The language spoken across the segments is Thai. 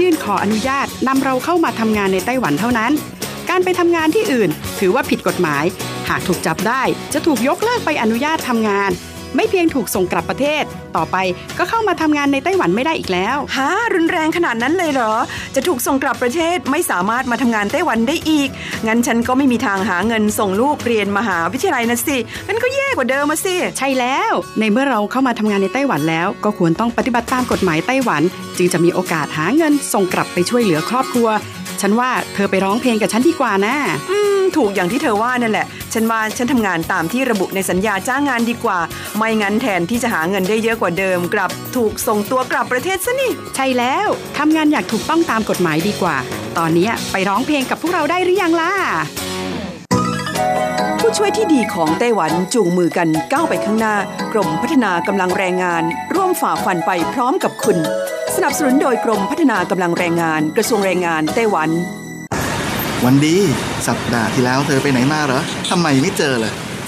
ยื่นขออนุญาตนำเราเข้ามาทำงานในไต้หวันเท่านั้น การไปทำงานที่อื่น ถือว่าผิดกฎหมาย หากถูกจับได้จะถูกยกเลิกไปอนุญาตทำงาน ไม่เพียงถูกส่งกลับประเทศต่อไปก็เข้ามาทำงานในไต้หวันไม่ได้อีกแล้วฮะรุนแรงขนาดนั้นเลยเหรอ จะถูกส่งกลับประเทศไม่สามารถมาทำงานไต้หวันได้อีก งั้นฉันก็ไม่มีทางหาเงินส่งลูกเรียนมหาวิทยาลัยนะสิงั้นก็แย่กว่าเดิมมาสิ ใช่แล้ว ในเมื่อเราเข้ามาทำงานในไต้หวันแล้ว ก็ควรต้องปฏิบัติตามกฎหมายไต้หวัน จึงจะมีโอกาสหาเงินส่งกลับไปช่วยเหลือครอบครัว ฉันว่าเธอไปร้องเพลงกับฉันดีกว่านะอืมถูกอย่างที่เธอว่านั่นแหละ ฉันว่าฉันทำงานตามที่ระบุในสัญญาจ้างงานดีกว่า ไม่งั้นแทนที่จะหาเงินได้เยอะกว่าเดิมกลับถูกส่งตัวกลับประเทศซะนี่ ใช่แล้วทำงานอยากถูกต้องตามกฎหมายดีกว่า ตอนนี้ไปร้องเพลงกับพวกเราได้หรือยังล่ะ ผู้ช่วยที่ดีของไต้หวันจูงมือกันก้าวไปข้างหน้า กรมพัฒนากำลังแรงงาน ร่วมฝ่าฟันไปพร้อมกับคุณ สนับสนุนโดยกรมพัฒนากำลังแรงงาน กระทรวงแรงงานไต้หวัน วันดี สัปดาห์ที่แล้วเธอไปไหนมาเหรอทำไมไม่เจอเลย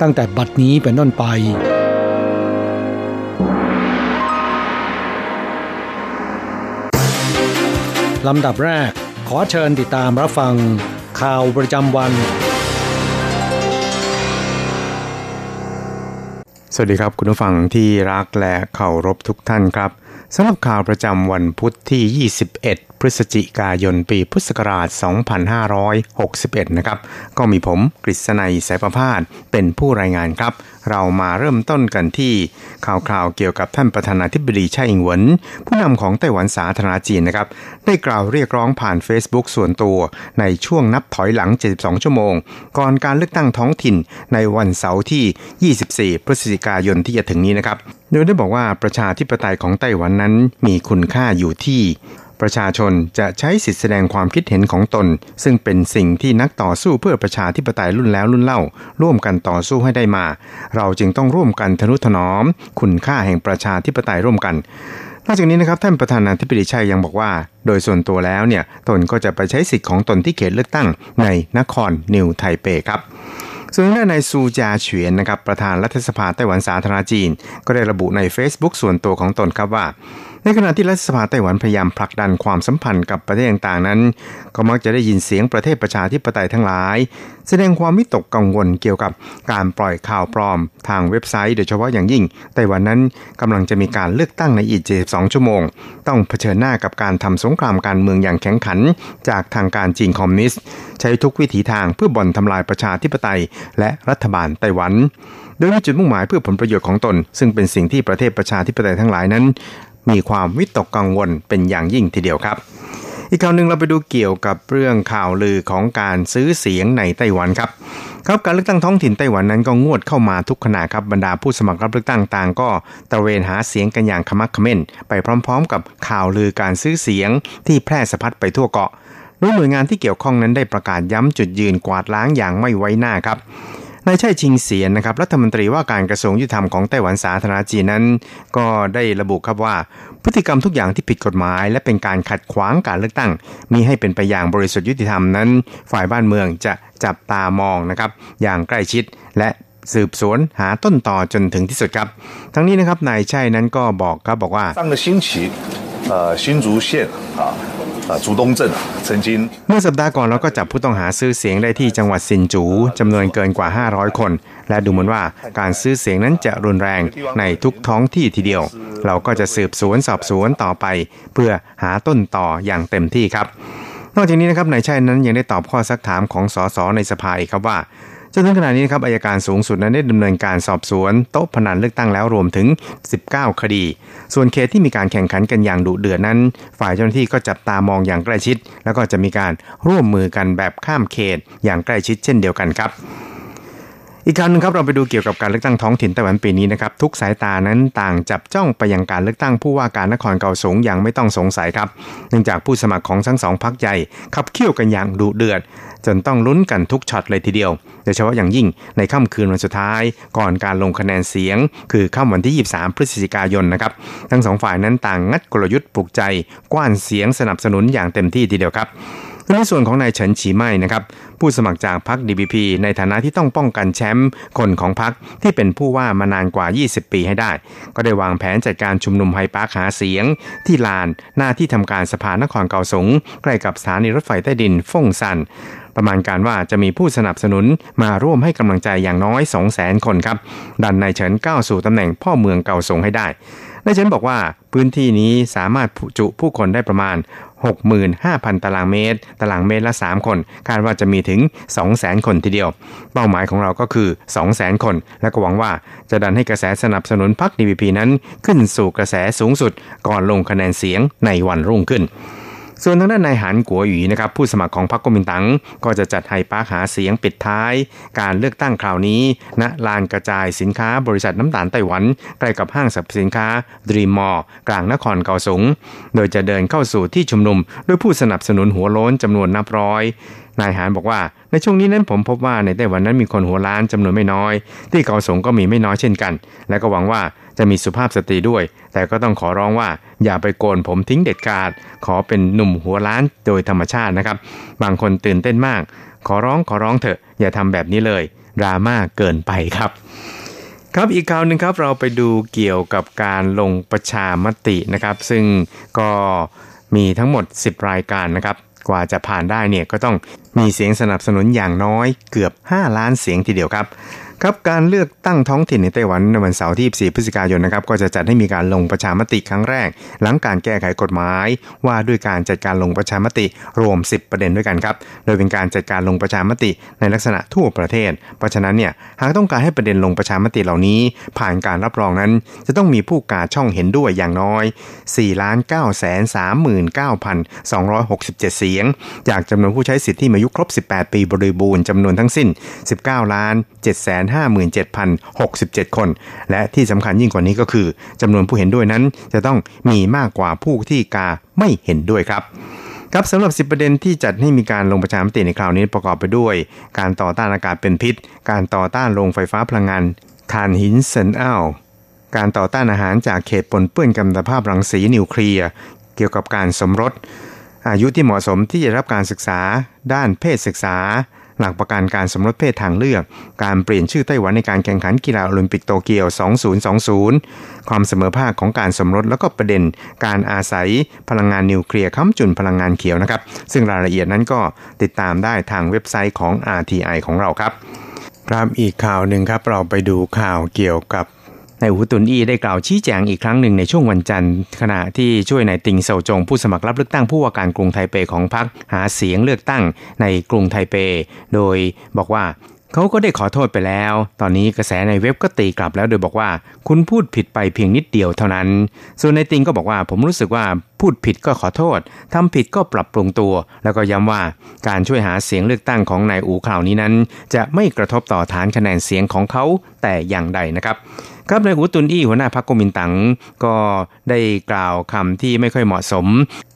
ตั้งแต่บัดนี้เป็นต้นไป ลำดับแรกขอเชิญติดตามรับฟัง ข่าวประจำวัน สวัสดีครับคุณผู้ฟังที่รักและเคารพทุกท่านครับ สำหรับข่าวประจำวันพุทธที่ 21 พฤศจิกายน ปีพุทธศักราช 2561 นะครับ ก็มีผมกฤษณัยสายประพาสเป็นผู้รายงานครับเรามาเริ่มต้นกันที่ข่าวคราวเกี่ยวกับท่านประธานาธิบดีไช่อิงหวน ผู้นำของไต้หวันสาธารณจีนนะครับ ได้กล่าวเรียกร้องผ่าน Facebook ส่วนตัว ในช่วงนับถอยหลัง 72 ชั่วโมง ก่อนการเลือกตั้งท้องถิ่นในวันเสาร์ที่ 24 พฤศจิกายนที่จะถึงนี้นะครับ โดยได้บอกว่าประชาธิปไตยของไต้หวันนั้นมีคุณค่าอยู่ที่ ประชาชนจะใช้สิทธิแสดงความคิดเห็นของตน ซึ่งเป็นสิ่งที่นักต่อสู้เพื่อประชาธิปไตยรุ่นแล้วรุ่นเล่า ร่วมกันต่อสู้ให้ได้มา เราจึงต้องร่วมกันทนุถนอม คุณค่าแห่งประชาธิปไตยร่วมกันนอกจากนี้นะครับท่านประธานาธิบดีชัยยังบอกว่า โดยส่วนตัวแล้วเนี่ยตนก็จะไปใช้สิทธิ์ของตนที่เขตเลือกตั้งในนครนิวไทเปครับส่วนด้านนายซูจาเฉียนนะครับประธานรัฐสภาไต้หวันสาธารณจีน ก็ได้ระบุใน Facebook ส่วนตัวของตนครับว่า ในขณะที่รัฐสภาไต้หวันพยายามผลักดันความสัมพันธ์กับประเทศต่างๆนั้น ก็มักจะได้ยินเสียงประเทศประชาธิปไตยทั้งหลาย แสดงความวิตกกังวลเกี่ยวกับการปล่อยข่าวปลอม ทางเว็บไซต์โดยเฉพาะอย่างยิ่ง ไต้หวันนั้นกำลังจะมีการเลือกตั้งในอีก 72 ชั่วโมง ต้องเผชิญหน้ากับการทำสงครามการเมืองอย่างแข็งขัน จากทางการจีนคอมมิวนิสต์ ใช้ทุกวิถีทางเพื่อบ่อนทำลายประชาธิปไตย และรัฐบาลไต้หวันโดยมีจุดมุ่งหมายเพื่อผลประโยชน์ของตน ซึ่งเป็นสิ่งที่ประเทศประชาธิปไตยทั้งหลายนั้น มีความวิตกกังวลเป็นอย่างยิ่งทีเดียวครับ อีกข่าวหนึ่งเราไปดูเกี่ยวกับเรื่องข่าวลือของการซื้อเสียงในไต้หวันครับครับการเลือกตั้งท้องถิ่นไต้หวันนั้นก็งวดเข้ามาทุกขณะครับบรรดาผู้สมัครรับเลือกตั้งต่างก็ตระเวนหาเสียงกันอย่างขมักขม้น ไปพร้อม ๆ กับข่าวลือการซื้อเสียงที่แพร่สะพัดไปทั่วเกาะโดยหน่วยงานที่เกี่ยวข้องนั้นได้ประกาศย้ำจุดยืนกวาดล้างอย่างไม่ไว้หน้าครับ นายไช่ชิงเสียนนะครับรัฐมนตรีว่าการกระทรวงยุติธรรมของไต้หวันสาธารณจีนนั้น ก็ได้ระบุครับว่า พฤติกรรมทุกอย่างที่ผิดกฎหมาย และเป็นการขัดขวางการเลือกตั้ง มีให้เป็นไปอย่างบริสุทธิยุติธรรมนั้น ฝ่ายบ้านเมืองจะจับตามองนะครับอย่างใกล้ชิดและสืบสวนหาต้นต่อจนถึงที่สุดครับ ทั้งนี้นะครับนายชัยนั้นก็บอกครับบอกว่า 呃，新竹县啊，啊，竹东镇啊，曾经 เมื่อสัปดาห์ก่อนเราก็จับผู้ต้องหาซื้อเสียงได้ที่จังหวัดซินจูจำนวนเกินกว่า 500 คน และดูเหมือนว่าการซื้อเสียงนั้นจะรุนแรงในทุกท้องที่ทีเดียว เราก็จะสืบสวนสอบสวนต่อไป เพื่อหาต้นต่ออย่างเต็มที่ครับ นอกจากนี้นะครับนายชัยนั้นยังได้ตอบข้อซักถามของสสในสภาอีกครับว่า จนถึงขณะนี้นะครับอายการสูงสุดนั้นได้ดำเนินการสอบสวน โต๊ะพนันเลือกตั้งแล้วรวมถึง 19 คดี ส่วนเคสที่มีการแข่งขันกันอย่างดุเดือดนั้น ฝ่ายเจ้าหน้าที่ก็จับตามองอย่างใกล้ชิด แล้วก็จะมีการร่วมมือกันแบบข้ามเขตอย่างใกล้ชิดเช่นเดียวกันครับ อีกครั้งหนึ่งครับเราไปดูเกี่ยวกับการเลือกตั้งท้องถิ่นไต้หวันปีนี้นะครับทุกสายตานั้นต่างจับจ้องไปยังการเลือกตั้งผู้ว่าการนครเกาสงอย่างไม่ต้องสงสัยครับเนื่องจากผู้สมัครของทั้งสองพรรคใหญ่ขับเคี่ยวกันอย่างดุเดือด จนต้องลุ้นกันทุกช็อตเลยทีเดียวโดยเฉพาะอย่างยิ่งในค่ำคืนวันสุดท้าย ก่อนการลงคะแนนเสียง คือค่ำวันที่ 23 พฤศจิกายนนะครับทั้งสองฝ่ายนั้นต่างงัดกลยุทธ์ปลุกใจกว้านเสียงสนับสนุนอย่างเต็มที่ทีเดียวครับ ในส่วนของนายเฉินฉีไม่นะครับผู้สมัครจากพรรค DPP ในฐานะที่ต้องป้องกันแชมป์คนของพรรคที่เป็นผู้ว่ามานานกว่า 20 ปีให้ได้ ก็ได้วางแผนจัดการชุมนุมไฮปาร์คหาเสียง ที่ลานหน้าที่ทำการสภานครเกาสงใกล้กับสถานีรถไฟใต้ดินฟงซันประมาณการว่าจะมีผู้สนับสนุนมาร่วมให้กำลังใจอย่างน้อย 200,000 คนครับ ดันนายเฉินก้าวสู่ตำแหน่งพ่อเมืองเกาสงให้ได้นายเฉินบอกว่าพื้นที่นี้สามารถจุผู้คนได้ประมาณ 65,000 ตารางเมตร ตารางเมตรละ 3 คน คาดว่าจะมีถึง 200,000 คนทีเดียว เป้าหมายของเราก็คือ 200,000 คน และก็หวังว่าจะดันให้กระแสสนับสนุนพรรค DPP นั้น ขึ้นสู่กระแสสูงสุด ก่อนลงคะแนนเสียงในวันรุ่งขึ้น ส่วนทางด้านนายหานกัวหยีนะครับผู้สมัครของพรรคก๊กมินตั๋งก็จะจัดไฮปาร์คหาเสียงปิดท้าย การเลือกตั้งคราวนี้ณลานกระจายสินค้าบริษัทน้ำตาลไต้หวันใกล้กับห้างสรรพสินค้าดรีมมอลกลางนครเกาสงโดยจะเดินเข้าสู่ที่ชุมนุมด้วยผู้สนับสนุนหัวโล้นจำนวนนับร้อยนายหานบอกว่าในช่วงนี้นั้นผมพบว่าในไต้หวันนั้นมีคนหัวล้านจำนวนไม่น้อย ที่เกาสงก็มีไม่น้อยเช่นกัน และก็หวังว่า จะมีสุภาพสตรีด้วย แต่ก็ต้องขอร้องว่าอย่าไปโกนผมทิ้งเด็ดขาด ขอเป็นหนุ่มหัวล้านโดยธรรมชาตินะครับ บางคนตื่นเต้นมาก ขอร้องขอร้องเถอะอย่าทำแบบนี้เลยดราม่าเกินไปครับครับอีกข่าวหนึ่งครับเราไปดูเกี่ยวกับการลงประชามตินะครับ ซึ่งก็มีทั้งหมด 10 รายการนะครับ กว่าจะผ่านได้เนี่ยก็ต้องมีเสียงสนับสนุนอย่างน้อยเกือบ 5 ล้านเสียงทีเดียวครับ ครับการเลือกตั้งท้องถิ่นในไต้หวันในวันเสาร์ที่24พฤศจิกายนนะครับก็จะจัดให้มีการลงประชามติครั้งแรก หลังการแก้ไขกฎหมาย ว่าด้วยการจัดการลงประชามติรวม 10 ประเด็นด้วยกันครับโดยเป็นการจัดการลงประชามติในลักษณะทั่วประเทศ เพราะฉะนั้นเนี่ยหากต้องการให้ประเด็นลงประชามติเหล่านี้ ผ่านการรับรองนั้น จะต้องมีผู้กาช่องเห็นด้วยอย่างน้อย 4,939,267 เสียง จากจำนวนผู้ใช้สิทธิ์ที่มีอายุครบ 18 ปีบริบูรณ์จำนวนทั้งสิ้น 19 ล้าน7แสน57,067 คน และที่สำคัญยิ่งกว่านี้ก็คือจำนวนผู้เห็นด้วยนั้น จะต้องมีมากกว่าผู้ที่กาไม่เห็นด้วยครับครับสำหรับ 10 ประเด็นที่จัดให้มีการลงประชามติในคราวนี้ประกอบไปด้วย การต่อต้านอากาศเป็นพิษ การต่อต้านโรงไฟฟ้าพลังงานถ่านหินเซนอ้าวการต่อต้านอาหารจากเขตปนเปื้อนกัมมันตภาพรังสีนิวเคลียร์เกี่ยวกับการสมรส อายุที่เหมาะสมที่จะรับการศึกษา ด้านเพศศึกษา หลักประกันการสมรสเพศทางเลือก การเปลี่ยนชื่อไต้หวันในการแข่งขันกีฬาโอลิมปิกโตเกียว 2020 ความเสมอภาคของการสมรสแล้วก็ประเด็น การอาศัยพลังงานนิวเคลียร์ค้ำจุนพลังงานเขียวนะครับ ซึ่งรายละเอียดนั้นก็ติดตามได้ทางเว็บไซต์ของ RTI ของเราครับ ครับอีกข่าวหนึ่งครับเราไปดูข่าวเกี่ยวกับ นายอูตุนอีได้กล่าวชี้แจงอีกครั้งหนึ่งในช่วงวันจันทร์ ขณะที่ช่วยนายติงเซาจงผู้สมัครรับเลือกตั้งผู้ว่าการกรุงไทเปของพรรคหาเสียงเลือกตั้งในกรุงไทเป โดยบอกว่าเขาก็ได้ขอโทษไปแล้ว ตอนนี้กระแสในเว็บก็ตีกลับแล้วโดยบอกว่า คุณพูดผิดไปเพียงนิดเดียวเท่านั้น ส่วนนายติงก็บอกว่าผมรู้สึกว่าพูดผิดก็ขอโทษ ทำผิดก็ปรับปรุงตัว แล้วก็ย้ำว่าการช่วยหาเสียงเลือกตั้งของนายอูคราวนี้นั้น จะไม่กระทบต่อฐานคะแนนเสียงของเขาแต่อย่างใดนะครับ ครับนายหูตุนอี้หัวหน้าพรรคกมินตังก็ได้กล่าวคำที่ไม่ค่อยเหมาะสม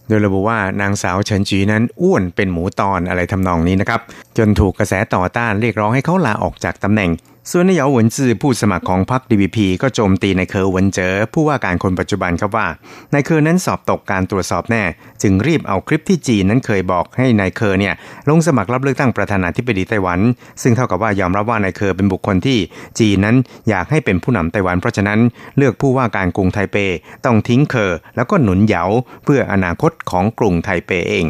โดยระบุว่านางสาวเฉินจีนั้นอ้วนเป็นหมูตอนอะไรทำนองนี้นะครับ จนถูกกระแสต่อต้านเรียกร้องให้เขาลาออกจากตำแหน่ง ส่วนนายเหยาหวนจือผู้สมัครของพรรค DVP ก็โจมตีนายเคอหวนเจอผู้ว่าการคนปัจจุบันครับว่านายเคอนั้นสอบตกการตรวจสอบแน่ จึงรีบเอาคลิปที่จีนนั้นเคยบอกให้นายเคอเนี่ยลงสมัครรับเลือกตั้งประธานาธิบดีไต้หวัน ซึ่งเท่ากับว่ายอมรับว่านายเคอเป็นบุคคลที่ จีนนั้นอยากให้เป็นผู้นำไต้หวัน เพราะฉะนั้นเลือกผู้ว่าการกรุงไทเป ต้องทิ้งเคอแล้วก็หนุนเหยาเพื่ออนาคตของกรุงไทเปเอง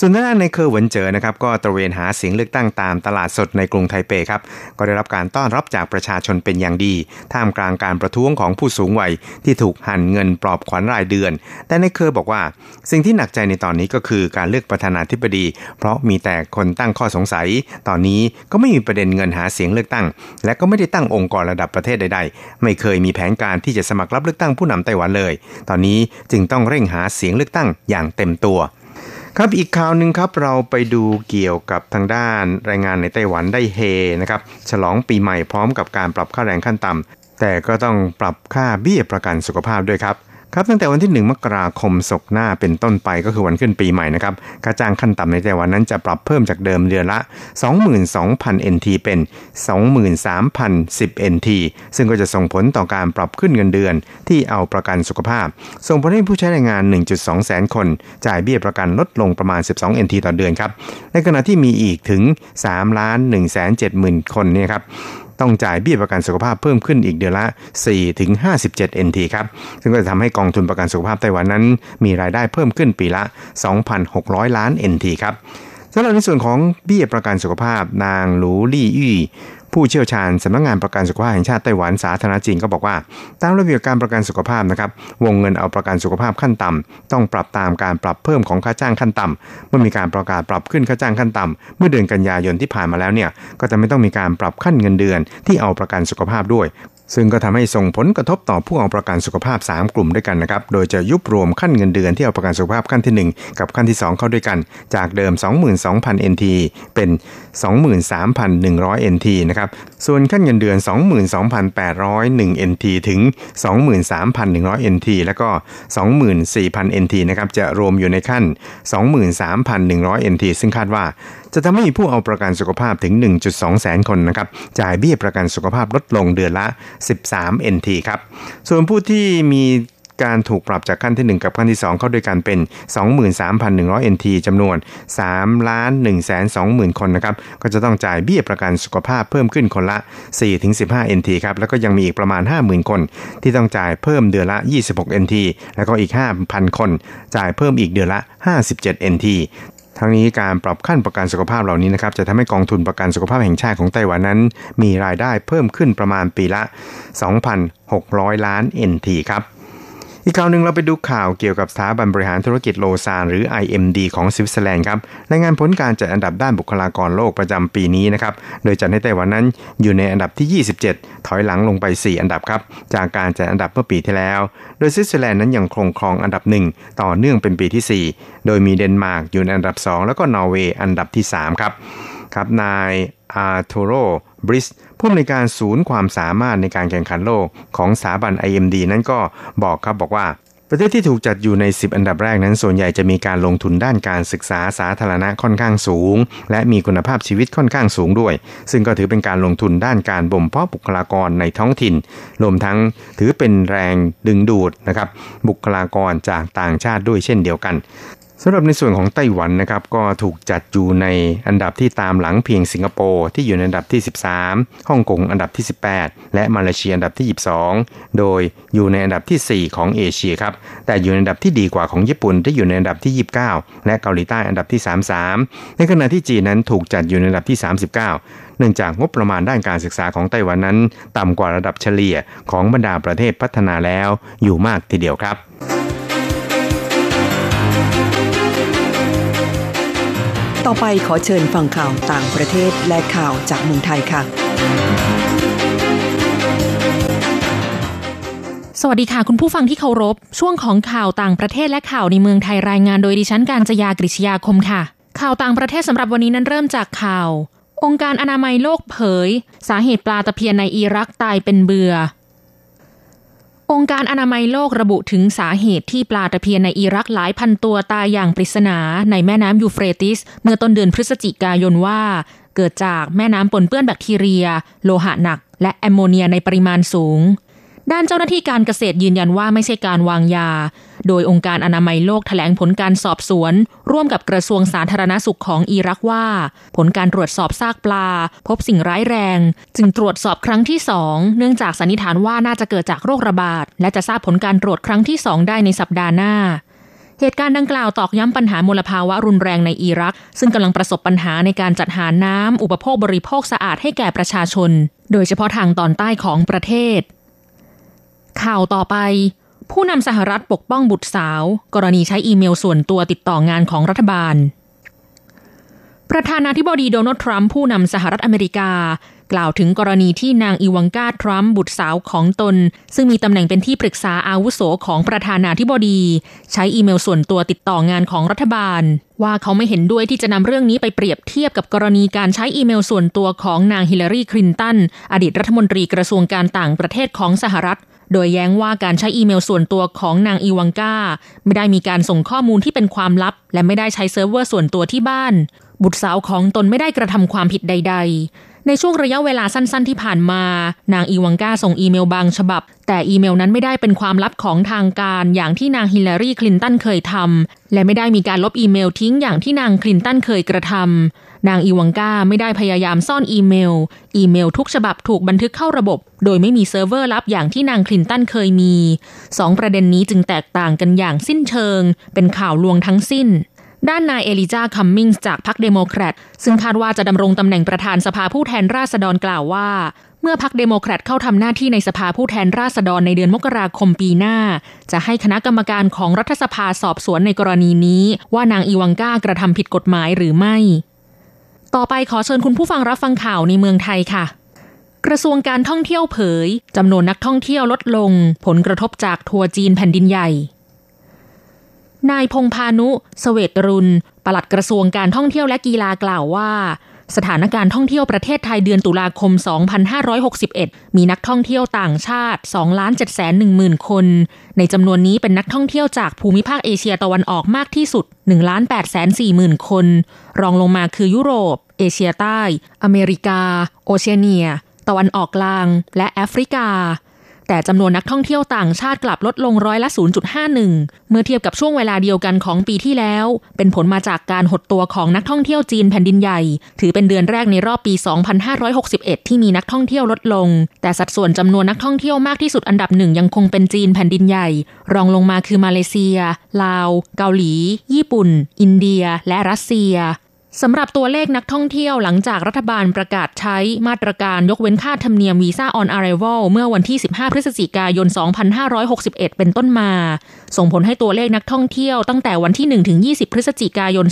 ส่วนด้านในเคอร์หวนเจอนะครับก็ตระเวนหาเสียงเลือกตั้งตามตลาดสดในกรุงไทเปครับก็ได้รับการต้อนรับจากประชาชนเป็นอย่างดี ท่ามกลางการประท้วงของผู้สูงวัยที่ถูกหั่นเงินปลอบขวัญรายเดือน แต่ในเคอร์บอกว่า สิ่งที่หนักใจในตอนนี้ก็คือการเลือกประธานาธิบดี เพราะมีแต่คนตั้งข้อสงสัย ตอนนี้ก็ไม่มีประเด็นเงินหาเสียงเลือกตั้ง และก็ไม่ได้ตั้งองค์กรระดับประเทศใดๆ ไม่เคยมีแผนการที่จะสมัครรับเลือกตั้งผู้นำไต้หวันเลย ตอนนี้จึงต้องเร่งหาเสียงเลือกตั้งอย่างเต็มตัว ครับอีกข่าวหนึ่งครับเราไปดูเกี่ยวกับทางด้านแรงงานในไต้หวันได้เฮนะครับฉลองปีใหม่พร้อมกับการปรับค่าแรงขั้นต่ำแต่ก็ต้องปรับค่าเบี้ยประกันสุขภาพด้วยครับ ครับตั้งแต่วันที่ 1 มกราคมศกหน้าเป็นต้นไปก็คือวันขึ้นปีใหม่นะครับค่าจ้างขั้นต่ำในไต้หวันนั้นจะปรับเพิ่มจากเดิมเดือนละ 22,000 NT เป็น 23,010 NT ซึ่งก็จะส่งผลต่อการปรับขึ้นเงินเดือนที่เอาประกันสุขภาพ ส่งผลให้ผู้ใช้แรงงาน 1.2 แสนคน จ่ายเบี้ยประกันลดลงประมาณ 12 NT ต่อเดือนครับในขณะที่มีอีกถึง3ล้าน1 7 0 0 0 0 คนเนี่ยครับ ต้องจ่ายเบี้ยประกันสุขภาพเพิ่มขึ้นอีกเดือนละ 4 ถึง 57 NT ครับ ซึ่งก็จะทำให้กองทุนประกันสุขภาพไต้หวันนั้น มีรายได้เพิ่มขึ้นปีละ 2,600 ล้าน NT ครับสำหรับในส่วนของเบี้ยประกันสุขภาพนางหลูลี่ยี่ ผู้เชี่ยวชาญสำนักงงานประกันสุขภาพแห่งชาติไต้หวันสาธารณจีนก็บอกว่า ตามระเบียบการประกันสุขภาพนะครับวงเงินเอาประกันสุขภาพขั้นต่ำต้องปรับตามการปรับเพิ่มของค่าจ้างขั้นต่ำเมื่อมีการประกาศปรับขึ้นค่าจ้างขั้นต่ำเมื่อเดือนกันยายนที่ผ่านมาแล้วเนี่ยก็จะไม่ต้องมีการปรับขั้นเงินเดือนที่เอาประกันสุขภาพด้วย ซึ่งก็ทำให้ส่งผลกระทบต่อผู้เอาประกันสุขภาพ 3 กลุ่มด้วยกันนะครับโดยจะยุบรวมขั้นเงินเดือนที่เอาประกันสุขภาพขั้นที่ 1 กับขั้นที่ 2 เข้าด้วยกัน จากเดิม 22,000 NT เป็น 23,100 NT นะครับส่วนขั้นเงินเดือน 22,801 NT ถึง 23,100 NT แล้วก็ 24,000 NT นะครับจะรวมอยู่ในขั้น 23,100 NT ซึ่งคาดว่า จะทำให้มีผู้เอาประกันสุขภาพถึง 1.2 แสนคนนะครับจ่ายเบี้ยประกันสุขภาพลดลงเดือนละ 13 NT ครับ ส่วนผู้ที่มีการถูกปรับจากขั้นที่ 1 กับขั้นที่ 2 เข้าด้วยกันเป็น 23,100 NT จำนวน3ล้าน1 2 0 0 0 0 คนนะครับ ก็จะต้องจ่ายเบี้ยประกันสุขภาพเพิ่มขึ้นคนละ 4-15 NT ครับ แล้วก็ยังมีอีกประมาณ 50,000 คน ที่ต้องจ่ายเพิ่มเดือนละ 26 NT แล้วก็อีก 5,000 คน จ่ายเพิ่มอีกเดือนละ 57 NT ทั้งนี้การปรับขั้นประกันสุขภาพเหล่านี้นะครับจะทำให้กองทุนประกันสุขภาพแห่งชาติของไต้หวันนั้น มีรายได้เพิ่มขึ้นประมาณปีละ 2,600 ล้าน NT ครับ อีกข่าวหนึ่งเราไปดูข่าวเกี่ยวกับสถาบันบริหารธุรกิจโลซานหรือ IMD ของสวิตเซอร์แลนด์ครับรายงานผลการจัดอันดับด้านบุคลากรโลกประจำปีนี้นะครับ โดยจัดให้ไต้หวันนั้นอยู่ในอันดับที่ 27 ถอยหลังลงไป 4 อันดับครับ จากการจัดอันดับเมื่อปีที่แล้ว โดยสวิตเซอร์แลนด์นั้นยังคงครองอันดับหนึ่งต่อเนื่องเป็นปีที่ 4 โดยมีเดนมาร์กอยู่ในอันดับ 2 แล้วก็นอร์เวย์อันดับที่ 3 ครับ ครับนายอาร์โทโรบริส ผู้อำนวยการศูนย์ความสามารถในการแข่งขันโลกของสถาบัน IMD นั้นก็บอกครับบอกว่าประเทศที่ถูกจัดอยู่ใน 10 อันดับแรกนั้นส่วนใหญ่จะมีการลงทุนด้านการศึกษาสาธารณะค่อนข้างสูง และมีคุณภาพชีวิตค่อนข้างสูงด้วย ซึ่งก็ถือเป็นการลงทุนด้านการบ่มเพาะบุคลากรในท้องถิ่น รวมทั้งถือเป็นแรงดึงดูดนะครับบุคลากรจากต่างชาติด้วยเช่นเดียวกัน สำหรับในส่วนของไต้หวันนะครับก็ถูกจัดอยู่ในอันดับที่ตามหลังเพียงสิงคโปร์ที่อยู่ในอันดับที่ 13ฮ่องกงอันดับที่ 18 และมาเลเซียอันดับที่ 22 โดยอยู่ในอันดับที่ 4 ของเอเชียครับแต่อยู่ในอันดับที่ดีกว่าของญี่ปุ่นที่อยู่ในอันดับที่ 29 และเกาหลีใต้อันดับที่ 33 ในขณะที่จีนนั้นถูกจัดอยู่ในอันดับที่ 39 เนื่องจากงบประมาณด้านการศึกษาของไต้หวันนั้น ต่ำกว่าระดับเฉลี่ยของบรรดาประเทศพัฒนาแล้วอยู่มากทีเดียวครับ ต่อไปขอเชิญฟังข่าวต่างประเทศและข่าวจากเมืองไทยค่ะ สวัสดีค่ะ คุณผู้ฟังที่เคารพ ช่วงของข่าวต่างประเทศและข่าวในเมืองไทยรายงานโดยดิฉันการจยากริชยาคมค่ะ ข่าวต่างประเทศสำหรับวันนี้นั้นเริ่มจากข่าว องค์การอนามัยโลกเผย สาเหตุปลาตะเพียนในอิรักตายเป็นเบือ งค์การอนามัยโลกระบุถึงสาเหตุที่ปลาตะเพียนในอิรักหลายพันตัวตายอย่างปริศนาในแม่น้ำยูเฟรติส เมื่อต้นเดือนพฤศจิกายนว่า เกิดจากแม่น้ำปนเปื้อนแบคทีเรีย โลหะหนัก และแอมโมเนียในปริมาณสูง ด้านเจ้าหน้าที่การเกษตรยืนยันว่าไม่ใช่การวางยา โดยองค์การอนามัยโลกแถลงผลการสอบสวน ร่วมกับกระทรวงสาธารณสุขของอิรักว่า ผลการตรวจสอบซากปลา พบสิ่งร้ายแรง จึงตรวจสอบครั้งที่สองเนื่องจากสันนิษฐานว่าน่าจะเกิดจากโรคระบาด และจะทราบผลการตรวจครั้งที่สองได้ในสัปดาห์หน้าเหตุการณ์ดังกล่าวตอกย้ำปัญหามลภาวะรุนแรงในอิรัก ซึ่งกำลังประสบปัญหาในการจัดหาน้ำอุปโภคบริโภคสะอาดให้แก่ประชาชน โดยเฉพาะทางตอนใต้ของประเทศ ข่าวต่อไป ผู้นำสหรัฐปกป้องบุตรสาว กรณีใช้อีเมลส่วนตัวติดต่องานของรัฐบาล ประธานาธิบดีโดนัลด์ทรัมป์ผู้นำสหรัฐอเมริกา กล่าวถึงกรณีที่นางอีวังกาทรัมป์บุตรสาวของตน ซึ่งมีตำแหน่งเป็นที่ปรึกษาอาวุโสของประธานาธิบดี ใช้อีเมลส่วนตัวติดต่องานของรัฐบาล ว่าเขาไม่เห็นด้วยที่จะนำเรื่องนี้ไปเปรียบเทียบกับกรณีการใช้อีเมลส่วนตัวของนางฮิลลารีคลินตันอดีตรัฐมนตรีกระทรวงการต่างประเทศของสหรัฐ โดยแย้งว่าการใช้อีเมลส่วนตัวของนางอีวังกาไม่ได้มีการส่งข้อมูลที่เป็นความลับ และไม่ได้ใช้เซิร์ฟเวอร์ส่วนตัวที่บ้าน บุตรสาวของตนไม่ได้กระทำความผิดใด ๆในช่วงระยะเวลาสั้นๆที่ผ่านมา นางอีวังกาส่งอีเมลบางฉบับ แต่อีเมลนั้นไม่ได้เป็นความลับของทางการอย่างที่นางฮิลลารีคลินตันเคยทำและไม่ได้มีการลบอีเมลทิ้งอย่างที่นางคลินตันเคยกระทำ นางอีวังกาไม่ได้พยายามซ่อนอีเมล อีเมลทุกฉบับถูกบันทึกเข้าระบบ โดยไม่มีเซิร์ฟเวอร์ลับอย่างที่นางคลินตันเคยมีสองประเด็นนี้จึงแตกต่างกันอย่างสิ้นเชิง เป็นข่าวลวงทั้งสิ้นด้านนายเอลิจาคัมมิงส์จากพรรคเดโมแครตซึ่งคาดว่าจะดำรงตำแหน่งประธานสภาผู้แทนราษฎรกล่าวว่า เมื่อพรรคเดโมแครตเข้าทำหน้าที่ในสภาผู้แทนราษฎรในเดือนมกราคมปีหน้า จะให้คณะกรรมการของรัฐสภาสอบสวนในกรณีนี้ ว่านางอีวังกากระทำผิดกฎหมายหรือไม่ ต่อไปขอเชิญคุณผู้ฟังรับฟังข่าวในเมืองไทยค่ะ กระทรวงการท่องเที่ยวเผยจำนวนนักท่องเที่ยวลดลง ผลกระทบจากทัวร์จีนแผ่นดินใหญ่นายพงพานุสเวตรุนปลัดกระทรวงการท่องเที่ยวและกีฬากล่าวว่า สถานการณ์ท่องเที่ยวประเทศไทยเดือนตุลาคม 2561 มีนักท่องเที่ยวต่างชาติ2 7 1 0 0 0 0คน ในจำนวนนี้เป็นนักท่องเที่ยวจากภูมิภาคเอเชียตะวันออกมากที่สุด1 8 4 0 0 0 0คน รองลงมาคือยุโรป เอเชียใต้ อเมริกา โอเชียเนีย ตะวันออกกลาง และแอฟริกา แต่จำนวนนักท่องเที่ยวต่างชาติกลับลดลงร้อยละ 0.51 เมื่อเทียบกับช่วงเวลาเดียวกันของปีที่แล้ว เป็นผลมาจากการหดตัวของนักท่องเที่ยวจีนแผ่นดินใหญ่ ถือเป็นเดือนแรกในรอบปี 2561 ที่มีนักท่องเที่ยวลดลง แต่สัดส่วนจำนวนนักท่องเที่ยวมากที่สุดอันดับหนึ่งยังคงเป็นจีนแผ่นดินใหญ่ รองลงมาคือมาเลเซีย ลาว เกาหลี ญี่ปุ่น อินเดีย และรัสเซีย สำหรับตัวเลขนักท่องเที่ยวหลังจากรัฐบาลประกาศใช้มาตรการยกเว้นค่าธรรมเนียมวีซ่าออนอาร์เรวลเมื่อวันที่ 15 พฤศจิกายน 2561 เป็นต้นมา ส่งผลให้ตัวเลขนักท่องเที่ยวตั้งแต่วันที่ 1 ถึง 20 พฤศจิกายน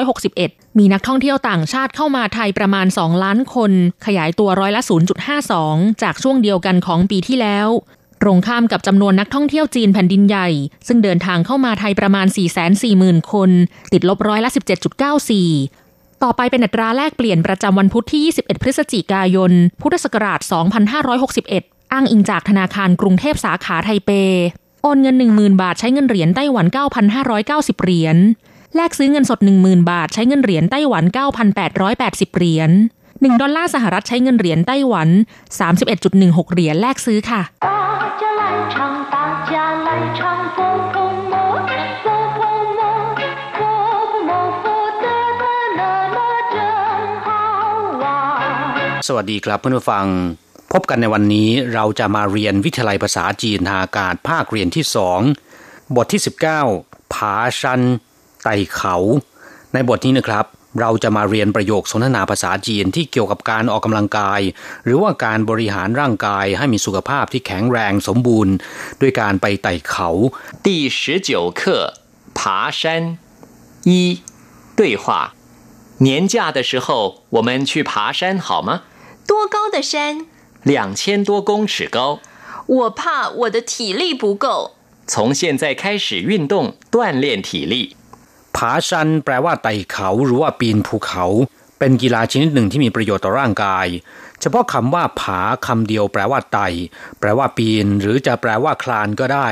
2561 มีนักท่องเที่ยวต่างชาติเข้ามาไทยประมาณ 2 ล้านคน ขยายตัวร้อยละ 0.52 จากช่วงเดียวกันของปีที่แล้ว ตรงข้ามกับจำนวนนักท่องเที่ยวจีนแผ่นดินใหญ่ ซึ่งเดินทางเข้ามาไทยประมาณ 440,000 คน ติดลบร้อยละ 17.94 ต่อไปเป็นอัตราแลกเปลี่ยนประจำวันพุธที่ 21 พฤศจิกายน พุทธศักราช 2561 อ้างอิงจากธนาคารกรุงเทพสาขาไทเป โอนเงิน 10,000 บาทใช้เงินเหรียญไต้หวัน 9,590 เหรียญ แลกซื้อเงินสด 10,000 บาทใช้เงินเหรียญไต้หวัน 9,880 เหรียญ 1 ดอลลาร์สหรัฐใช้เงินเหรียญไต้หวัน 31.16 เหรียญแลกซื้อค่ะสวัสดีครับเพื่อนผู้ฟัง พบกันในวันนี้เราจะมาเรียนวิทยาลัยภาษาจีนทางอากาศภาคเรียนที่สองบทที่ 19 ผาชัน ไต่เขา ในบทนี้นะครับ เราจะมาเรียนประโยคสนทนาภาษาจีนที่เกี่ยวกับการออกกำลังกาย หรือว่าการบริหารร่างกายให้มีสุขภาพที่แข็งแรงสมบูรณ์ ด้วยการไปไต่เขา第十九课爬山一对话年假的时候我们去爬山好吗多高的山两千多公尺高我怕我的体力不够从现在开始运动锻炼体力 ผาชันแปลว่าไต่เขาหรือว่าปีนภูเขา เป็นกีฬาชนิดหนึ่งที่มีประโยชน์ต่อร่างกาย เฉพาะคำว่าผาคำเดียวแปลว่าไต่แปลว่าปีนหรือจะแปลว่าคลานก็ได้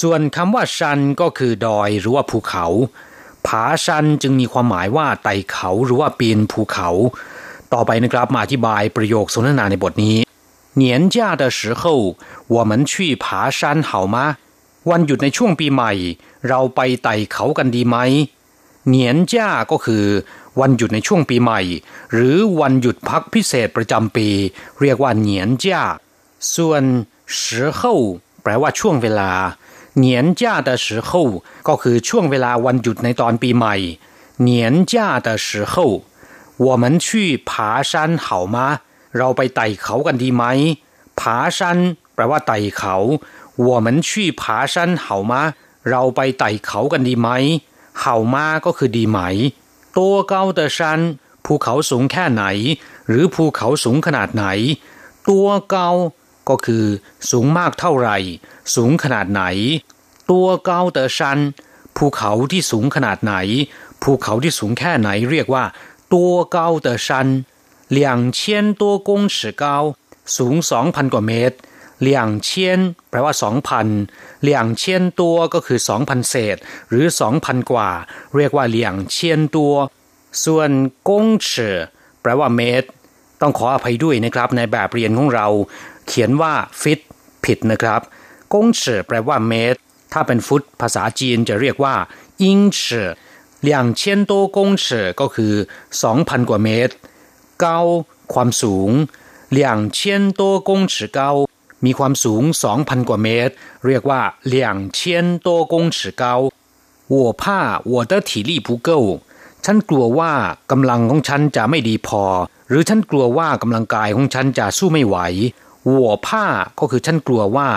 ส่วนคำว่าชันก็คือดอยหรือว่าภูเขา ผาชันจึงมีความหมายว่าไต่เขาหรือว่าปีนภูเขา ต่อไปนะครับมาอธิบายประโยคสนทนาในบทนี้年假的时候我们去爬山好吗 วันหยุดในช่วงปีใหม่ เราไปไต่เขากันดีไหมเหนียนจ้าก็คือ วันหยุดในช่วงปีใหม่ หรือวันหยุดพักพิเศษประจำปี เรียกว่าเหนียนจ้าส่วน时候แปลว่าช่วงเวลาเหนียนจ้า的时候ก็คือช่วงเวลาวันหยุดในตอนปีใหม่เหนียนจ้า的时候我们去爬山好吗เราไปไต่เขากันดีไหมผาชันแปลว่าไต่เขา 我们去爬山好吗เราไปไต่เขากันดีไหมเห่ามาก็คือดีไหมตัวเก้าเดชันภูเขาสูงแค่ไหน หรือภูเขาสูงขนาดไหน ตัวเก้าก็คือ สูงมากเท่าไหร่ สูงขนาดไหน ตัวเก้าเดชันภูเขาที่สูงขนาดไหน ภูเขาที่สูงแค่ไหนเรียกว่า ตัวเก้าเดชัน两千多公尺高สูงสองพันกว่าเมตร เหลี่ยงเชียนแปลว่าสองพันเหลี่ยงเชียนตัวก็คือสองพันเศษ หรือสองพันกว่า เรียกว่าเหลี่ยงเชียนตัว ส่วนกงเฉอแปลว่าเมตร ต้องขออภัยด้วยนะครับ ในแบบเรียนของเรา เขียนว่าฟิตผิดนะครับกงเฉอแปลว่าเมตร ถ้าเป็นฟุตภาษาจีนจะเรียกว่าอิงเฉอเหลี่ยงเชียนตัวกงเฉอก็คือสองพันกว่าเมตรเก้าความสูงเหลี่ยงเชียนตัวกงเฉอเก้า มีความสูง 2,000 กว่าเมตร เรียกว่า两千多公尺高我怕我的体力不够ฉันกลัวว่ากำลังของฉันจะไม่ดีพอ หรือฉันกลัวว่ากำลังกายของฉันจะสู้ไม่ไหว我怕ก็คือฉันกลัวว่า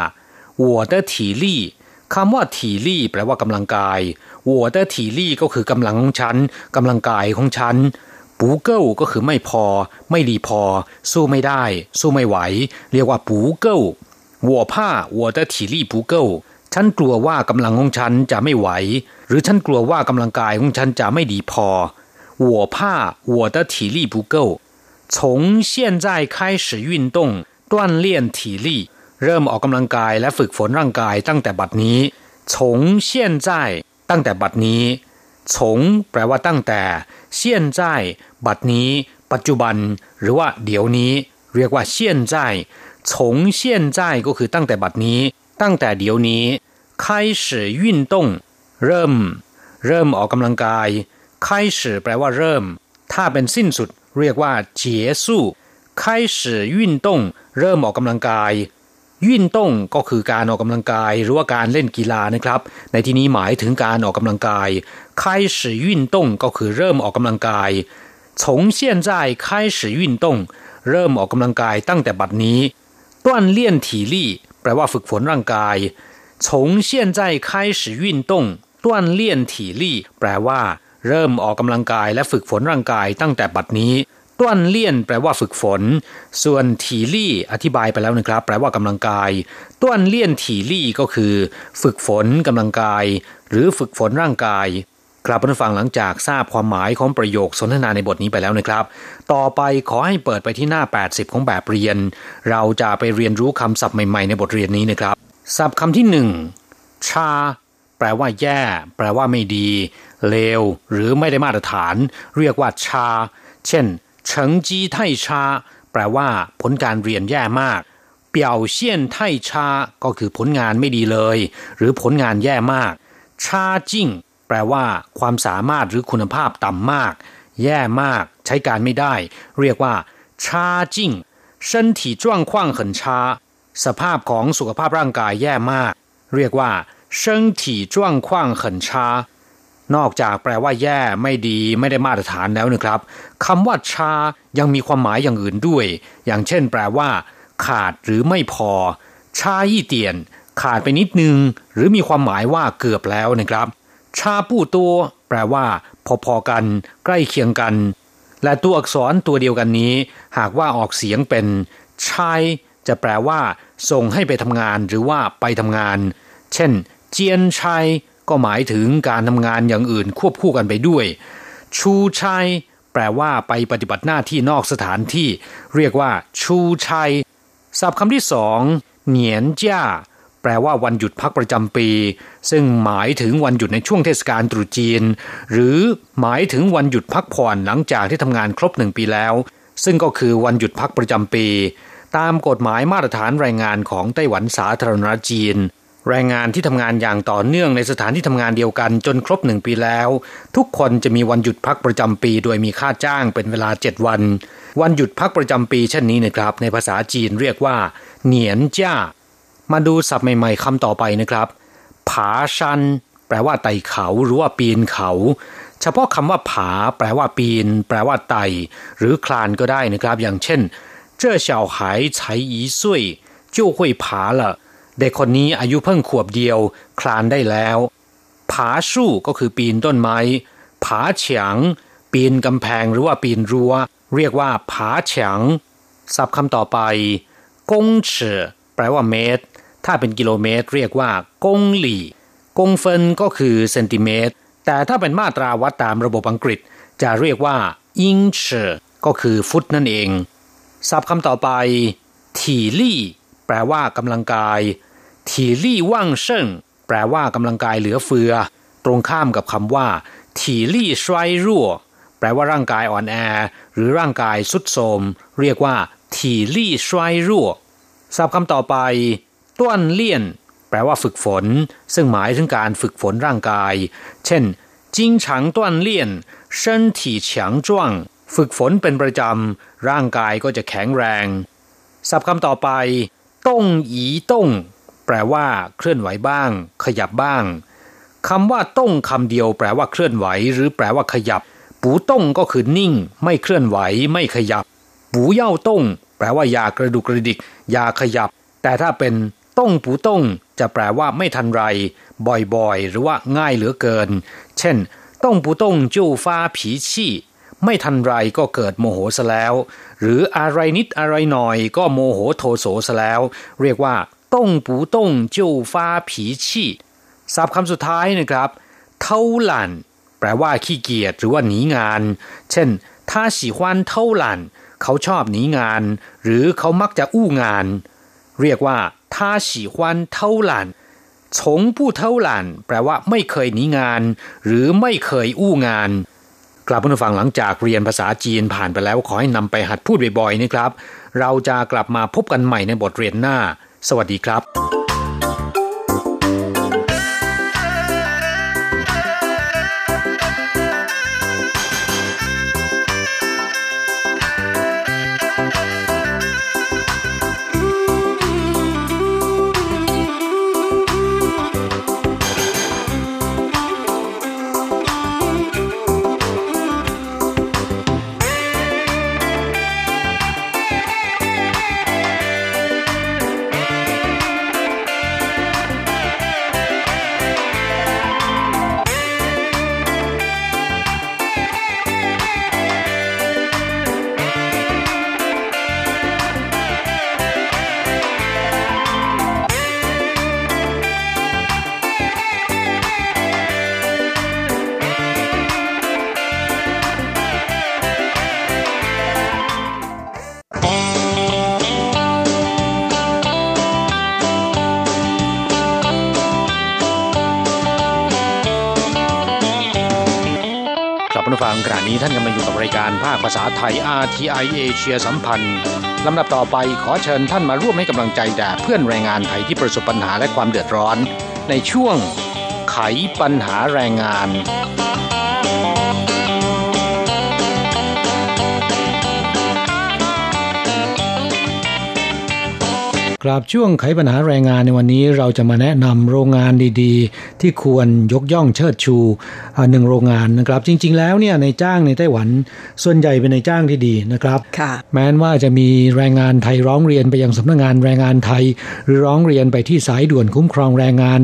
我的体力คำว่า体力แปลว่ากำลังกาย我的体力ก็คือกำลังของฉันกำลังกายของฉัน ปูเกิลก็คือไม่พอ ไม่ดีพอ สู้ไม่ได้ สู้ไม่ไหว เรียกว่าปูเกิล我怕我的体力不够ฉันกลัวว่ากำลังของฉันจะไม่ไหว หรือฉันกลัวว่ากำลังกายของฉันจะไม่ดีพอ我怕我的体力不够从现在开始运动锻炼体力เริ่มออกกำลังกายและฝึกฝนร่างกายตั้งแต่บัดนี้从现在ตั้งแต่บัดนี้ ฉงแปลว่าตั้งแต่เซียนใจบัดนี้ ปัจจุบัน หรือว่าเดี๋ยวนี้ เรียกว่าเซียนใจ 从现在ก็คือตั้งแต่บัดนี้ ตั้งแต่เดี๋ยวนี้开始运动เริ่ม เริ่มออกกำลังกาย开始แปลว่าเริ่ม ถ้าเป็นสิ้นสุด เรียกว่า结束开始运动เริ่มออกกำลังกาย ยื่นต้งก็คือการออกกำลังกายหรือว่าการเล่นกีฬานะครับ ในที่นี้หมายถึงการออกกำลังกาย开始运动ก็คือเริ่มออกกำลังกาย从现在开始运动เริ่มออกกำลังกายตั้งแต่บัดนี้锻炼体力แปลว่าฝึกฝนร่างกาย从现在开始运动锻炼体力แปลว่า เริ่มออกกำลังกายและฝึกฝนร่างกายตั้งแต่บัดนี้ ต้วนเลี่ยนแปลว่าฝึกฝน ส่วนถีลี่อธิบายไปแล้วนะครับ แปลว่ากำลังกายต้วนเลี่ยนถีลี่ก็คือ ฝึกฝนกำลังกาย หรือฝึกฝนร่างกายกลับมาฟังหลังจากทราบความหมายของประโยคสนทนาในบทนี้ไปแล้วนะครับ ต่อไปขอให้เปิดไปที่หน้า 80 ของแบบเรียน เราจะไปเรียนรู้คำศัพท์ใหม่ๆในบทเรียนนี้นะครับ ศัพท์คำที่หนึ่งชา แปลว่าแย่ แปลว่าไม่ดี เลว หรือไม่ได้มาตรฐาน เรียกว่าชา เช่น 成绩太差แปลว่า ผลการเรียนแย่มากเปี่ยวเซียนไทชาก็คือผลงานไม่ดีเลย หรือผลงานแย่มากชาจิ้งแปลว่า ความสามารถหรือคุณภาพต่ำมาก แย่มาก ใช้การไม่ได้ เรียกว่าชาจิ้ง身体状况很差สภาพของสุขภาพร่างกายแย่มาก เรียกว่า身体状况很差 นอกจากแปลว่าแย่ไม่ดีไม่ได้มาตรฐานแล้วนะครับคำว่าชายังมีความหมายอย่างอื่นด้วย อย่างเช่น แปลว่า ขาดหรือไม่พอ ชายี่เตียน ขาดไปนิดนึง หรือมีความหมายว่าเกือบแล้วนะครับ ชาปู้ตัวแปลว่า พอๆกัน ใกล้เคียงกัน และตัวอักษรตัวเดียวกันนี้ หากว่าออกเสียงเป็นชายจะแปลว่า ส่งให้ไปทำงานหรือว่าไปทำงาน เช่น เจียนชัย ก็หมายถึงการทำงานอย่างอื่นควบคู่กันไปด้วย ชูชัยแปลว่าไปปฏิบัติหน้าที่นอกสถานที่ เรียกว่า ชูชัยศัพท์คำที่สองเหนียนจ้าแปลว่าวันหยุดพักประจำปี ซึ่งหมายถึงวันหยุดในช่วงเทศกาลตรุษจีน หรือหมายถึงวันหยุดพักผ่อนหลังจากที่ทำงานครบหนึ่งปีแล้ว ซึ่งก็คือวันหยุดพักประจำปี ตามกฎหมายมาตรฐานแรงงานของไต้หวันสาธารณรัฐจีน แรงงานที่ทำงานอย่างต่อเนื่องในสถานที่ทำงานเดียวกันจนครบหนึ่งปีแล้ว ทุกคนจะมีวันหยุดพักประจำปี โดยมีค่าจ้างเป็นเวลาเจ็ดวัน วันหยุดพักประจำปีเช่นนี้นะครับ ในภาษาจีนเรียกว่า เหนียนจ้า มาดูศัพท์ใหม่ๆคำต่อไปนะครับ ผาชัน แปลว่าไต่เขาหรือว่าปีนเขา เฉพาะคำว่าผา แปลว่าปีน แปลว่าไต่หรือคลานก็ได้นะครับ อย่างเช่น这小孩才一岁就会爬了 เด็กคนนี้อายุเพิ่งขวบเดียว คลานได้แล้ว ผาสู้ก็คือปีนต้นไม้ ผาเฉียง ปีนกำแพงหรือว่าปีนรั้ว เรียกว่าผาเฉียงศัพท์คำต่อไป กงเฉแปลว่าเมตร ถ้าเป็นกิโลเมตร เรียกว่ากงหลี่ กงเฟินก็คือเซนติเมตร แต่ถ้าเป็นมาตราวัดตามระบบอังกฤษ จะเรียกว่าอิงเฉก็คือฟุตนั่นเองศัพท์คำต่อไป ถี่ลี่ แปลว่ากำลังกาย ถีลี่ว่างเซิงแปลว่ากำลังกายเหลือเฟือ ตรงข้ามกับคำว่าถีลี่ชวยรั่วแปลว่าร่างกายอ่อนแอ หรือร่างกายสุดโทมเรียกว่าถีลี่ชวยรั่วศัพท์คำต่อไปต้วนเลี่ยน แปลว่าฝึกฝน ซึ่งหมายถึงการฝึกฝนร่างกาย เช่น经常锻炼身体强壮ฝึกฝนเป็นประจำร่างกายก็จะแข็งแรงศัพท์คำต่อไปต้งอีต้ง แปลว่า เคลื่อนไหวบ้าง ขยับบ้างคำว่าต้งคำเดียว แปลว่าเคลื่อนไหว หรือแปลว่าขยับ ปูต้งก็คือนิ่ง ไม่เคลื่อนไหว ไม่ขยับ ปูเย่าต้ง แปลว่าอย่ากระดุกกระดิกอย่าขยับ แต่ถ้าเป็นต้งปูต้ง จะแปลว่าไม่ทันไร บ่อยๆ หรือว่าง่ายเหลือเกิน เช่น ต้งปูต้งจูฟ้าผีชี่ไม่ทันไรก็เกิดโมโหซะแล้ว หรืออะไรนิดอะไรหน่อยก็โมโหโทโสซะแล้ว เรียกว่า ต้องปูต้องจ้ฟ้าผีชีศัพคำสุดท้ายนะครับเท่าหลันแปลว่าขี้เกียจหรือว่าหนีงาน เช่นถ้าสีควันเท่าหลันเขาชอบหนีงาน หรือเขามักจะอู้งาน เรียกว่าถ้าสีควันเท่าหลันชงผู้เท่าหลันแปลว่าไม่เคยหนีงาน หรือไม่เคยอู้งานกลับมาฟังหลังจากเรียนภาษาจีนผ่านไปแล้วขอให้นำไปหัดพูดบ่อยๆนะครับ เราจะกลับมาพบกันใหม่ในบทเรียนหน้า สวัสดีครับ ผู้ฟังขณะนี้ท่านกำลังอยู่กับรายการภาคภาษาไทย RTI เอเชียสัมพันธ์ลำดับต่อไปขอเชิญท่านมาร่วมให้กำลังใจแด่เพื่อนแรงงานไทยที่ประสบปัญหาและความเดือดร้อน ในช่วงไขปัญหาแรงงานครับช่วงไขปัญหาแรงงานในวันนี้เราจะมาแนะนำโรงงานดีๆ ที่ควรยกย่องเชิดชู หนึ่งโรงงานนะครับ จริง ๆ แล้วเนี่ยในจ้างในไต้หวันส่วนใหญ่เป็นในจ้างที่ดีนะครับ แม้ว่าจะมีแรงงานไทยร้องเรียนไปยังสำนักงงานแรงงานไทย หรือร้องเรียนไปที่สายด่วนคุ้มครองแรงงาน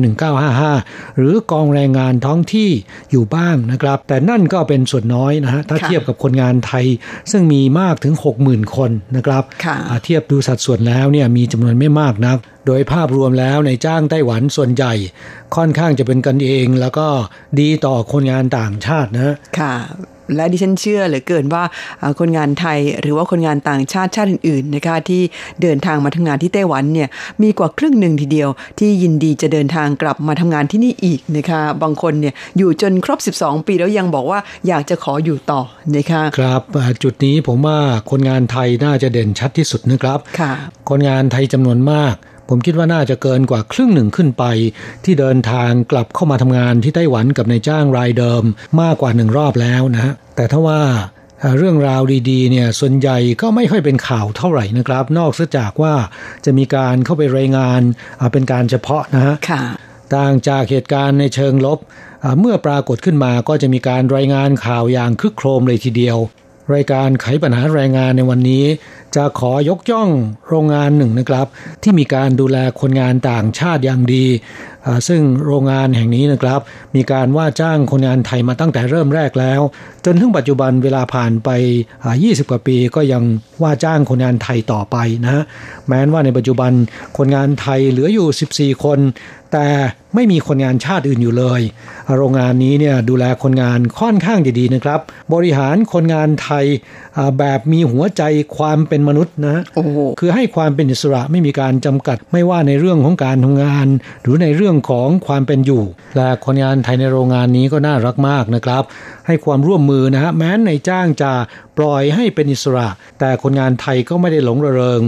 1955 หรือกองแรงงานท้องที่อยู่บ้างนะครับ แต่นั่นก็เป็นส่วนน้อยนะฮะถ้าเทียบกับคนงานไทย ซึ่งมีมากถึง 60,000 คนนะครับเทียบดูสัดส่วนแล้วเนี่ยมีจำนวนไม่มากนักโดยภาพรวมแล้วในจ้างไต้หวันส่วนใหญ่ ค่อนข้างจะเป็นกันเอง แล้วก็ดีต่อคนงานต่างชาตินะค่ะและดิฉันเชื่อเหลือเกินว่าคนงานไทยหรือว่าคนงานต่างชาติชาติอื่นๆนะคะที่เดินทางมาทำงานที่ไต้หวันเนี่ยมีกว่าครึ่งหนึ่งทีเดียว ที่ยินดีจะเดินทางกลับมาทำงานที่นี่อีกนะคะบางคนเนี่ยอยู่จนครบ 12 ปีแล้วยังบอกว่าอยากจะขออยู่ต่อนะคะครับจุดนี้ผมว่าคนงานไทยน่าจะเด่นชัดที่สุดนะครับค่ะคนงานไทยจำนวนมาก ผมคิดว่าน่าจะเกินกว่าครึ่งหนึ่งขึ้นไป ที่เดินทางกลับเข้ามาทำงานที่ไต้หวันกับนายจ้างรายเดิมมากกว่าหนึ่งรอบแล้วนะฮะแต่ถ้าว่าเรื่องราวดีๆเนี่ยส่วนใหญ่ก็ไม่ค่อยเป็นข่าวเท่าไหร่นะครับ นอกจากว่าจะมีการเข้าไปรายงานเป็นการเฉพาะนะฮะต่างจากเหตุการณ์ในเชิงลบ เมื่อปรากฏขึ้นมาก็จะมีการรายงานข่าวอย่างคึกโครมเลยทีเดียว รายการไขปัญหาแรงงานในวันนี้ จะขอยกย่องโรงงานหนึ่งนะครับ ที่มีการดูแลคนงานต่างชาติอย่างดี ซึ่งโรงงานแห่งนี้นะครับ มีการว่าจ้างคนงานไทยมาตั้งแต่เริ่มแรกแล้ว จนถึงปัจจุบันเวลาผ่านไป 20 กว่าปีก็ยังว่าจ้างคนงานไทยต่อไปนะแม้ว่าในปัจจุบันคนงานไทยเหลืออยู่ 14 คน แต่ไม่มีคนงานชาติอื่นอยู่เลย โรงงานนี้เนี่ยดูแลคนงานค่อนข้างดีๆนะครับ บริหารคนงานไทยแบบมีหัวใจความเป็นมนุษย์นะคือให้ความเป็นอิสระไม่มีการจำกัดไม่ว่าในเรื่องของการทำงาน หรือในเรื่องของความเป็นอยู่ และคนงานไทยในโรงงานนี้ก็น่ารักมากนะครับ ให้ความร่วมมือนะฮะแม้ในจ้างจะปล่อยให้เป็นอิสระ แต่คนงานไทยก็ไม่ได้หลงระเริง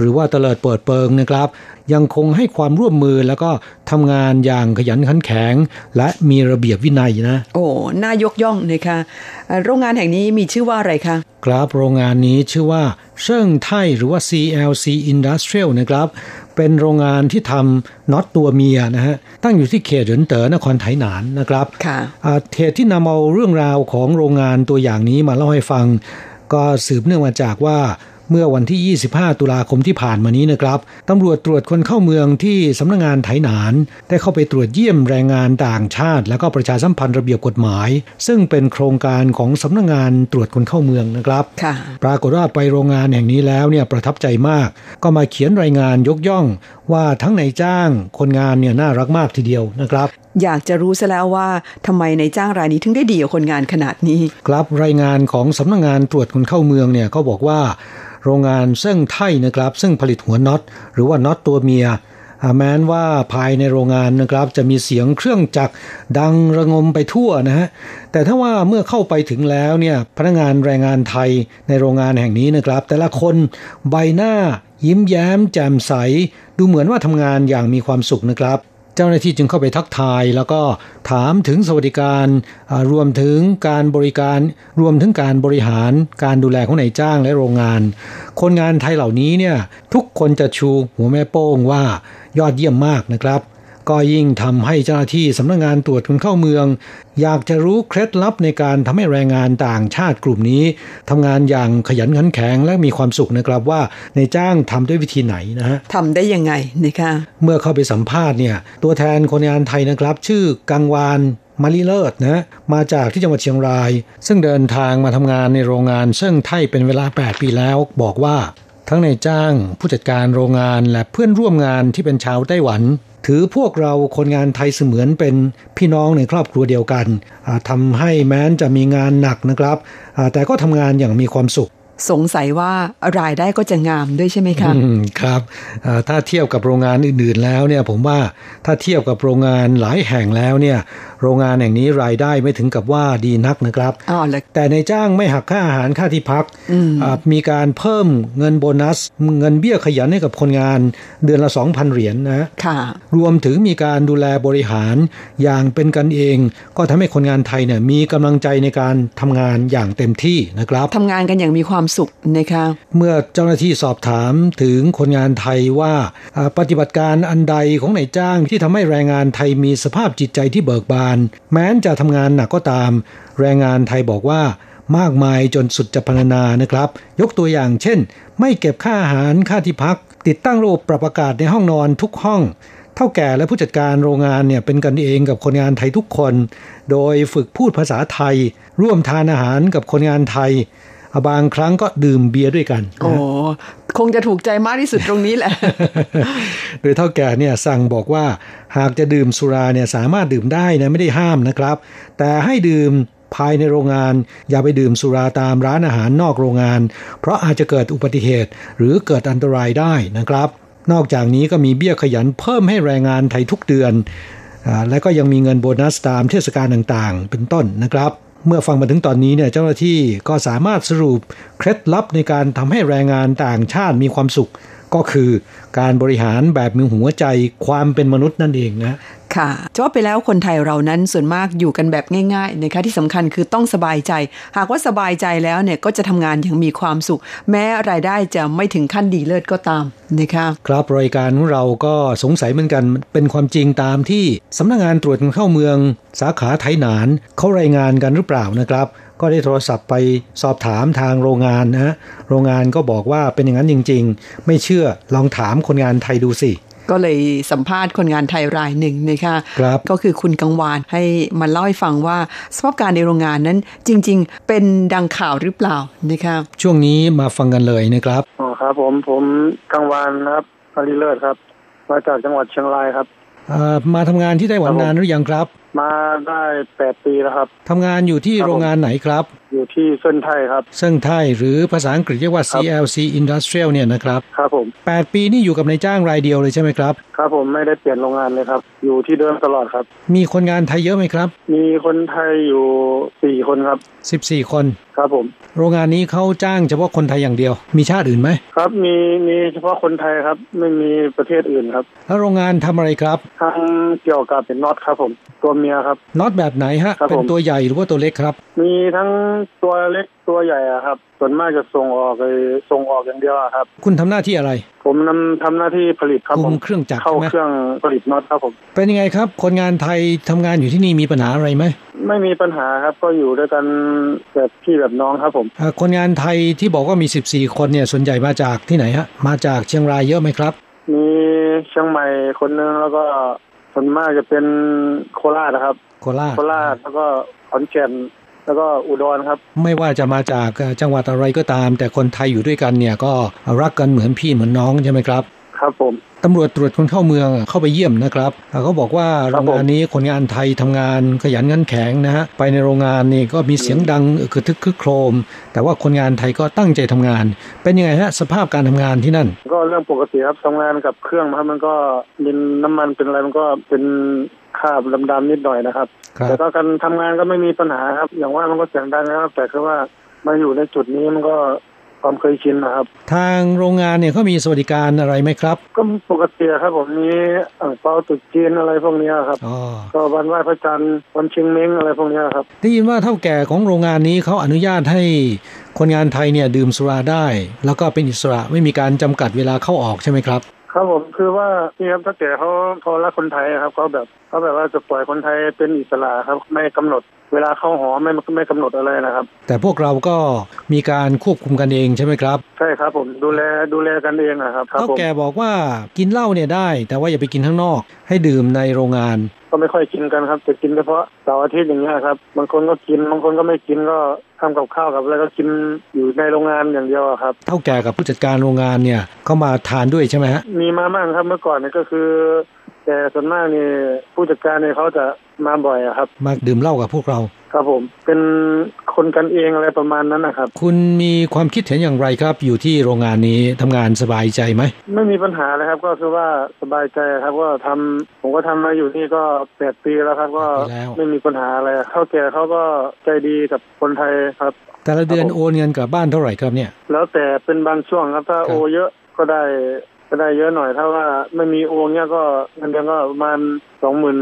หรือว่าเตลิดเปิดเปิงนะครับ ยังคงให้ความร่วมมือแล้วก็ทำงานอย่างขยันขันแข็ง และมีระเบียบวินัยนะ โอ้น่ายกย่องเลยค่ะ โรงงานแห่งนี้มีชื่อว่าอะไรคะครับโรงงานนี้ชื่อว่าเชิ่งไทหรือว่า CLC Industrial นะครับ เป็นโรงงานที่ทำน็อตตัวเมียนะฮะ ตั้งอยู่ที่เขตเหรินเต๋อนครไถหนานนะครับค่ะเหตุที่นำเอาเรื่องราวของโรงงานตัวอย่างนี้มาเล่าให้ฟัง ก็สืบเนื่องมาจากว่า เมื่อวันที่ 25 ตุลาคมที่ผ่านมานี้นะครับตำรวจตรวจคนเข้าเมืองที่สำนักงงานไถหนาน ได้เข้าไปตรวจเยี่ยมแรงงานต่างชาติ แล้วก็ประชาสัมพันธ์ระเบียบกฎหมาย ซึ่งเป็นโครงการของสำนักงงานตรวจคนเข้าเมืองนะครับปรากฏว่าไปโรงงานแห่งนี้แล้วเนี่ยประทับใจมาก ก็มาเขียนรายงานยกย่อง ว่าทั้งในจ้างคนงานเนี่ยน่ารักมากทีเดียวนะครับ อยากจะรู้ซะแล้วว่าทำไมในจ้างรายนี้ถึงได้ดีกับคนงานขนาดนี้ ครับรายงานของสำนักงงานตรวจคนเข้าเมืองเนี่ยเขาบอกว่า โรงงานเซิ่งไทนะครับ ซึ่งผลิตหัวน็อตหรือว่าน็อตตัวเมียแม้นว่าภายในโรงงานนะครับ จะมีเสียงเครื่องจักรดังระงมไปทั่วนะฮะแต่ถ้าว่าเมื่อเข้าไปถึงแล้วเนี่ยพนักงานแรงงานไทยในโรงงานแห่งนี้นะครับ แต่ละคนใบหน้า ยิ้มแย้มแจ่มใส ดูเหมือนว่าทำงานอย่างมีความสุขนะครับ เจ้าหน้าที่จึงเข้าไปทักทาย แล้วก็ถามถึงสวัสดิการรวมถึงการบริการรวมถึงการบริหารการดูแลของนายจ้างและโรงงาน คนงานไทยเหล่านี้เนี่ยทุกคนจะชูหัวแม่โป้งว่ายอดเยี่ยมมากนะครับ ก็ยิ่งทำให้เจ้าหน้าที่สำนักงงานตรวจคนเข้าเมือง อยากจะรู้เคล็ดลับในการทำให้แรงงานต่างชาติกลุ่มนี้ทำงานอย่างขยันขันแข็งและมีความสุขนะครับว่าในจ้างทำด้วยวิธีไหนนะฮะทำได้ยังไงนะคะเมื่อเข้าไปสัมภาษณ์เนี่ยตัวแทนคนงานไทยนะครับ ชื่อกังวานมาลีเลิศนะมาจากที่จังหวัดเชียงราย ซึ่งเดินทางมาทำงานในโรงงานซึ่งไทยเป็นเวลา 8 ปีแล้ว บอกว่าทั้งในจ้างผู้จัดการโรงงานและเพื่อนร่วมงานที่เป็นชาวไต้หวัน ถือพวกเราคนงานไทยเสมือนเป็นพี่น้องในครอบครัวเดียวกันทำให้แม้นจะมีงานหนักนะครับ แต่ก็ทำงานอย่างมีความสุขสงสัยว่ารายได้ก็จะงามด้วยใช่ไหมครับครับถ้าเทียบกับโรงงานอื่นๆแล้วเนี่ยผมว่าถ้าเทียบกับโรงงานหลายแห่งแล้วเนี่ย โรงงานแห่งนี้รายได้ไม่ถึงกับว่าดีนักนะครับ แต่ในจ้างไม่หักค่าอาหารค่าที่พัก มีการเพิ่มเงินโบนัส เงินเบี้ยขยันให้กับคนงานเดือนละ 2,000 เหรียญนนะรวมถึงมีการดูแลบริหารอย่างเป็นกันเอง ก็ทำให้คนงานไทยเนี่ยมีกำลังใจในการทำงานอย่างเต็มที่นะครับทำงานกันอย่างมีความสุขนะคะเมื่อเจ้าหน้าที่สอบถามถึงคนงานไทยว่าปฏิบัติการอันใดของนายจ้างที่ทำให้แรงงานไทยมีสภาพจิตใจที่เบิกบานแม้นจะทำงานหนักก็ตาม แรงงานไทยบอกว่ามากมายจนสุดจะพรรณนานะครับ ยกตัวอย่างเช่น ไม่เก็บค่าอาหารค่าที่พัก ติดตั้งระบบปรับอากาศในห้องนอนทุกห้องเท่าแก่และผู้จัดการโรงงานเนี่ยเป็นกันเองกับคนงานไทยทุกคน โดยฝึกพูดภาษาไทย ร่วมทานอาหารกับคนงานไทย บางครั้งก็ดื่มเบียร์ด้วยกันโอ้คงจะถูกใจมากที่สุดตรงนี้แหละ โดยเท่าแก่เนี่ยสั่งบอกว่าหากจะดื่มสุราเนี่ยสามารถดื่มได้นะไม่ได้ห้ามนะครับ แต่ให้ดื่มภายในโรงงาน อย่าไปดื่มสุราตามร้านอาหารนอกโรงงาน เพราะอาจจะเกิดอุบัติเหตุ หรือเกิดอันตรายได้นะครับ นอกจากนี้ก็มีเบี้ยขยันเพิ่มให้แรงงานไทยทุกเดือน และก็ยังมีเงินโบนัสตามเทศกาลต่างๆ เป็นต้นนะครับ เมื่อฟังมาถึงตอนนี้เนี่ยเจ้าหน้าที่ก็สามารถสรุปเคล็ดลับในการทำให้แรงงานต่างชาติมีความสุข ก็คือการบริหารแบบมีหัวใจความเป็นมนุษย์นั่นเองนะ ค่ะจะว่าไปแล้วคนไทยเรานั้นส่วนมากอยู่กันแบบง่ายๆนะคะที่สำคัญคือต้องสบายใจ หากว่าสบายใจแล้วเนี่ยก็จะทำงานอย่างมีความสุข แม้รายได้จะไม่ถึงขั้นดีเลิศก็ตามนะคะครับรายการของเราก็สงสัยเหมือนกันเป็นความจริงตามที่สำนักงงานตรวจคนเข้าเมือง สาขาไทยหนานเขารายงานกันหรือเปล่านะครับก็ได้โทรศัพท์ไปสอบถามทางโรงงานนะโรงงานก็บอกว่าเป็นอย่างนั้นจริง ๆ ไม่เชื่อลองถามคนงานไทยดูสิ ก็เลยสัมภาษณ์คนงานไทยรายหนึ่งนะคะครับก็คือคุณกังวานให้มาเล่าให้ฟังว่าสภาพการในโรงงานนั้นจริง ๆ เป็นดังข่าวหรือเปล่านะคะช่วงนี้มาฟังกันเลยนะครับอ๋อครับ ผมผมกังวานครับอาริเลิศครับมาจากจังหวัดเชียงรายครับมาทำงานที่ไต้หวันนานหรือยังครับ มาได้แปดปีแล้วครับทำงานอยู่ที่โรงงานไหนครับ อยู่ที่เซินไทยครับ เซินไทยหรือภาษาอังกฤษเรียกว่า CLC Industrial เนี่ยนะครับ ครับผมแปดปีนี่อยู่กับนายจ้างรายเดียวเลยใช่ไหมครับ ครับผมไม่ได้เปลี่ยนโรงงานเลยครับ อยู่ที่เดิมตลอดครับ มีคนงานไทยเยอะไหมครับ มีคนไทยอยู่สี่คนครับสิบสี่คน ครับผม โรงงานนี้เขาจ้างเฉพาะคนไทยอย่างเดียว มีชาติอื่นไหมครับ มีมีเฉพาะคนไทยครับ ไม่มีประเทศอื่นครับ แล้วโรงงานทำอะไรครับทำเกี่ยวกับเป็นน็อตครับผม ตัวเมียครับ น็อตแบบไหนฮะ เป็นตัวใหญ่หรือว่าตัวเล็กครับ มีทั้งตัวเล็กตัวใหญ่อะครับ ส่วนมากจะส่งออกเลยส่งออกอย่างเดียวครับ คุณทำหน้าที่อะไร ผมนำทำหน้าที่ผลิตครับผมเครื่องจักรเข้าเครื่องผลิตน็อตครับผมเป็นยังไงครับ คนงานไทยทำงานอยู่ที่นี่มีปัญหาอะไรไหมไม่มีปัญหาครับก็อยู่ด้วยกันแบบพี่แบบน้องครับผมคนงานไทยที่บอกว่ามี 14 คนเนี่ยส่วนใหญ่มาจากที่ไหนฮะมาจากเชียงรายเยอะไหมครับ มีเชียงใหม่คนนึงแล้วก็ส่วนมากจะเป็นโคราชนะครับ โคราชโคราชแล้วก็ขอนแก่น แล้วก็อุดรครับ ไม่ว่าจะมาจากจังหวัดอะไรก็ตาม แต่คนไทยอยู่ด้วยกันเนี่ยก็รักกันเหมือนพี่เหมือนน้องใช่ไหมครับคครับผมตำรวจตรวจคนเข้าเมืองเข้าไปเยี่ยมนะครับเขาบอกว่าโรงงานนี้คนงานไทยทำงานขยันงันแข็งนะฮะไปในโรงงานนี่ก็มีเสียงดังคือทึกคึกโครม แต่ว่าคนงานไทยก็ตั้งใจทำงาน เป็นยังไงฮะสภาพการทำงานที่นั่น ก็เรื่องปกติครับทำงานกับเครื่องมันก็ดินน้ำมันเป็นอะไรมันก็เป็น คราบดำๆนิดหน่อยนะครับ แต่ก็การทำงานก็ไม่มีปัญหาครับ อย่างว่ามันก็เสียงดังนะครับ แต่คือว่ามาอยู่ในจุดนี้มันก็ความเคยชินนะครับ ทางโรงงานเนี่ยเขามีสวัสดิการอะไรไหมครับ ก็ปกติครับ ผมมีอ่างเปาตุจีนอะไรพวกนี้ครับก็วันไหว้พระจันทร์วันชิงเม้งอะไรพวกนี้ครับได้ยินว่าเท่าแก่ของโรงงานนี้เขาอนุญาตให้คนงานไทยเนี่ยดื่มสุราได้ แล้วก็เป็นอิสระไม่มีการจำกัดเวลาเข้าออกใช่ไหมครับ ครับผมคือว่านี่ครับถ้าแก่เขาเขารักคนไทยครับเขาแบบเขาแบบว่าจะปล่อยคนไทยเป็นอิสระครับไม่กำหนด เวลาเข้าหอไม่ไม่กำหนดอะไรนะครับ แต่พวกเราก็มีการควบคุมกันเองใช่ไหมครับ ใช่ครับผมดูแลดูแลกันเองนะครับเขาแกบอกว่ากินเหล้าเนี่ยได้ แต่ว่าอย่าไปกินข้างนอก ให้ดื่มในโรงงาน ก็ไม่ค่อยกินกันครับจะกินเฉพาะเสาร์อาทิตย์อย่างเงี้ยครับบางคนก็กินบางคนก็ไม่กินก็ทำกับข้าวกับอะไรก็กินอยู่ในโรงงานอย่างเดียวครับ เท่าแก่กับผู้จัดการโรงงานเนี่ยเขามาทานด้วยใช่ไหมฮะมีมาบ้างครับเมื่อก่อนเนี่ยก็คือ แต่ส่วนมากนี่ผู้จัดการเนี่ยเขาจะมาบ่อยครับ มาดื่มเหล้ากับพวกเรา ครับผม เป็นคนกันเองอะไรประมาณนั้นนะครับ คุณมีความคิดเห็นอย่างไรครับ อยู่ที่โรงงานนี้ทำงานสบายใจไหม ไม่มีปัญหาเลยครับ ก็คือว่าสบายใจครับว่าทำผมก็ทำมาอยู่นี่ก็แปดปีแล้วครับ ก็ไม่มีปัญหาอะไรเท่าแก่เขาก็ใจดีกับคนไทยครับ แต่ละเดือนโอนเงินกลับบ้านเท่าไหร่ครับเนี่ย แล้วแต่เป็นบางช่วงครับถ้าโอเยอะก็ได้ ก็ได้เยอะหน่อย ถ้าว่าไม่มีโอเนี่ยก็เงินเดือนก็ประมาณสองหมื่น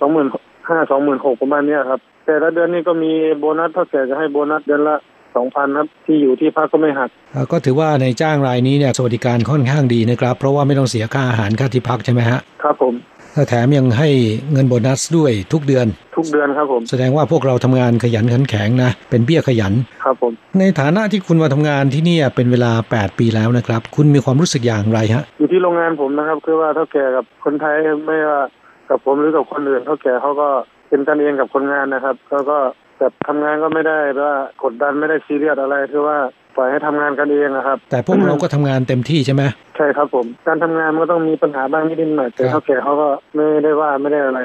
สองหมื่นห้าสองหมื่นหกประมาณเนี้ยครับ แต่ละเดือนนี้ก็มีโบนัสเท่าแก่จะให้โบนัสเดือนละสองพันครับที่อยู่ที่พักก็ไม่หักก็ถือว่าในจ้างรายนี้เนี่ยสวัสดิการค่อนข้างดีนะครับ เพราะว่าไม่ต้องเสียค่าอาหารค่าที่พักใช่ไหมฮะครับผม และแถมยังให้เงินโบนัสด้วยทุกเดือน ทุกเดือนครับผม แสดงว่าพวกเราทำงานขยันขันแข็งนะ เป็นเบี้ยขยัน ครับผม ในฐานะที่คุณมาทำงานที่นี่เป็นเวลา 8 ปีแล้วนะครับ คุณมีความรู้สึกอย่างไรฮะ อยู่ที่โรงงานผมนะครับ คือว่าเท่าแก่กับคนไทยไม่ว่ากับผมหรือกับคนอื่นเท่าแก่เขาก็เป็นกันเองกับคนงานนะครับ แล้วก็แบบทำงานก็ไม่ได้ว่ากดดันไม่ได้ซีเรียสอะไรคือว่าป ล่อยให้ทำงานกันเองนะครับ แต่พวกเราก็ทำงานเต็มที่ใช่ไหมใช่ครับผม การทำงานมันก็ต้องมีปัญหาบ้างนิดหน่อยแต่เท่าแก่เขาก็ไม่ได้ว่าไม่ได้อะไร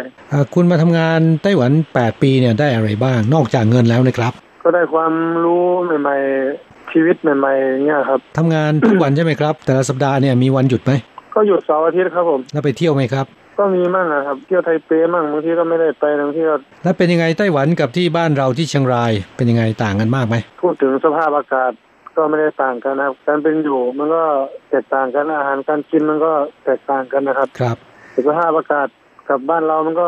คุณมาทำงานไต้หวันแปดปีเนี่ยได้อะไรบ้าง นอกจากเงินแล้วนะครับ ก็ได้ความรู้ใหม่ๆชีวิตใหม่ๆเนี่ยครับทำงานทุกวันใช่ไหมครับ แต่ละสัปดาห์เนี่ยมีวันหยุดไหมก็หยุดเสาร์อาทิตย์ครับผมแล้วไปเที่ยวไหมครับก็มีมั่งนะครับเที่ยวไทเปมั่งบางทีก็ไม่ได้ไปบางทีก็แล้วเป็นยังไงไต้หวันกับที่บ้านเราที่เชียงรายเป็นยังไงต่างกันมากไหมพูดถึงสภาพอากาศ ก็ไม่ได้ต่างกันนะครับ การเป็นอยู่มันก็แตกต่างกันอาหารการกินมันก็แตกต่างกันนะครับ ครับสภาพอากาศกับบ้านเรามันก็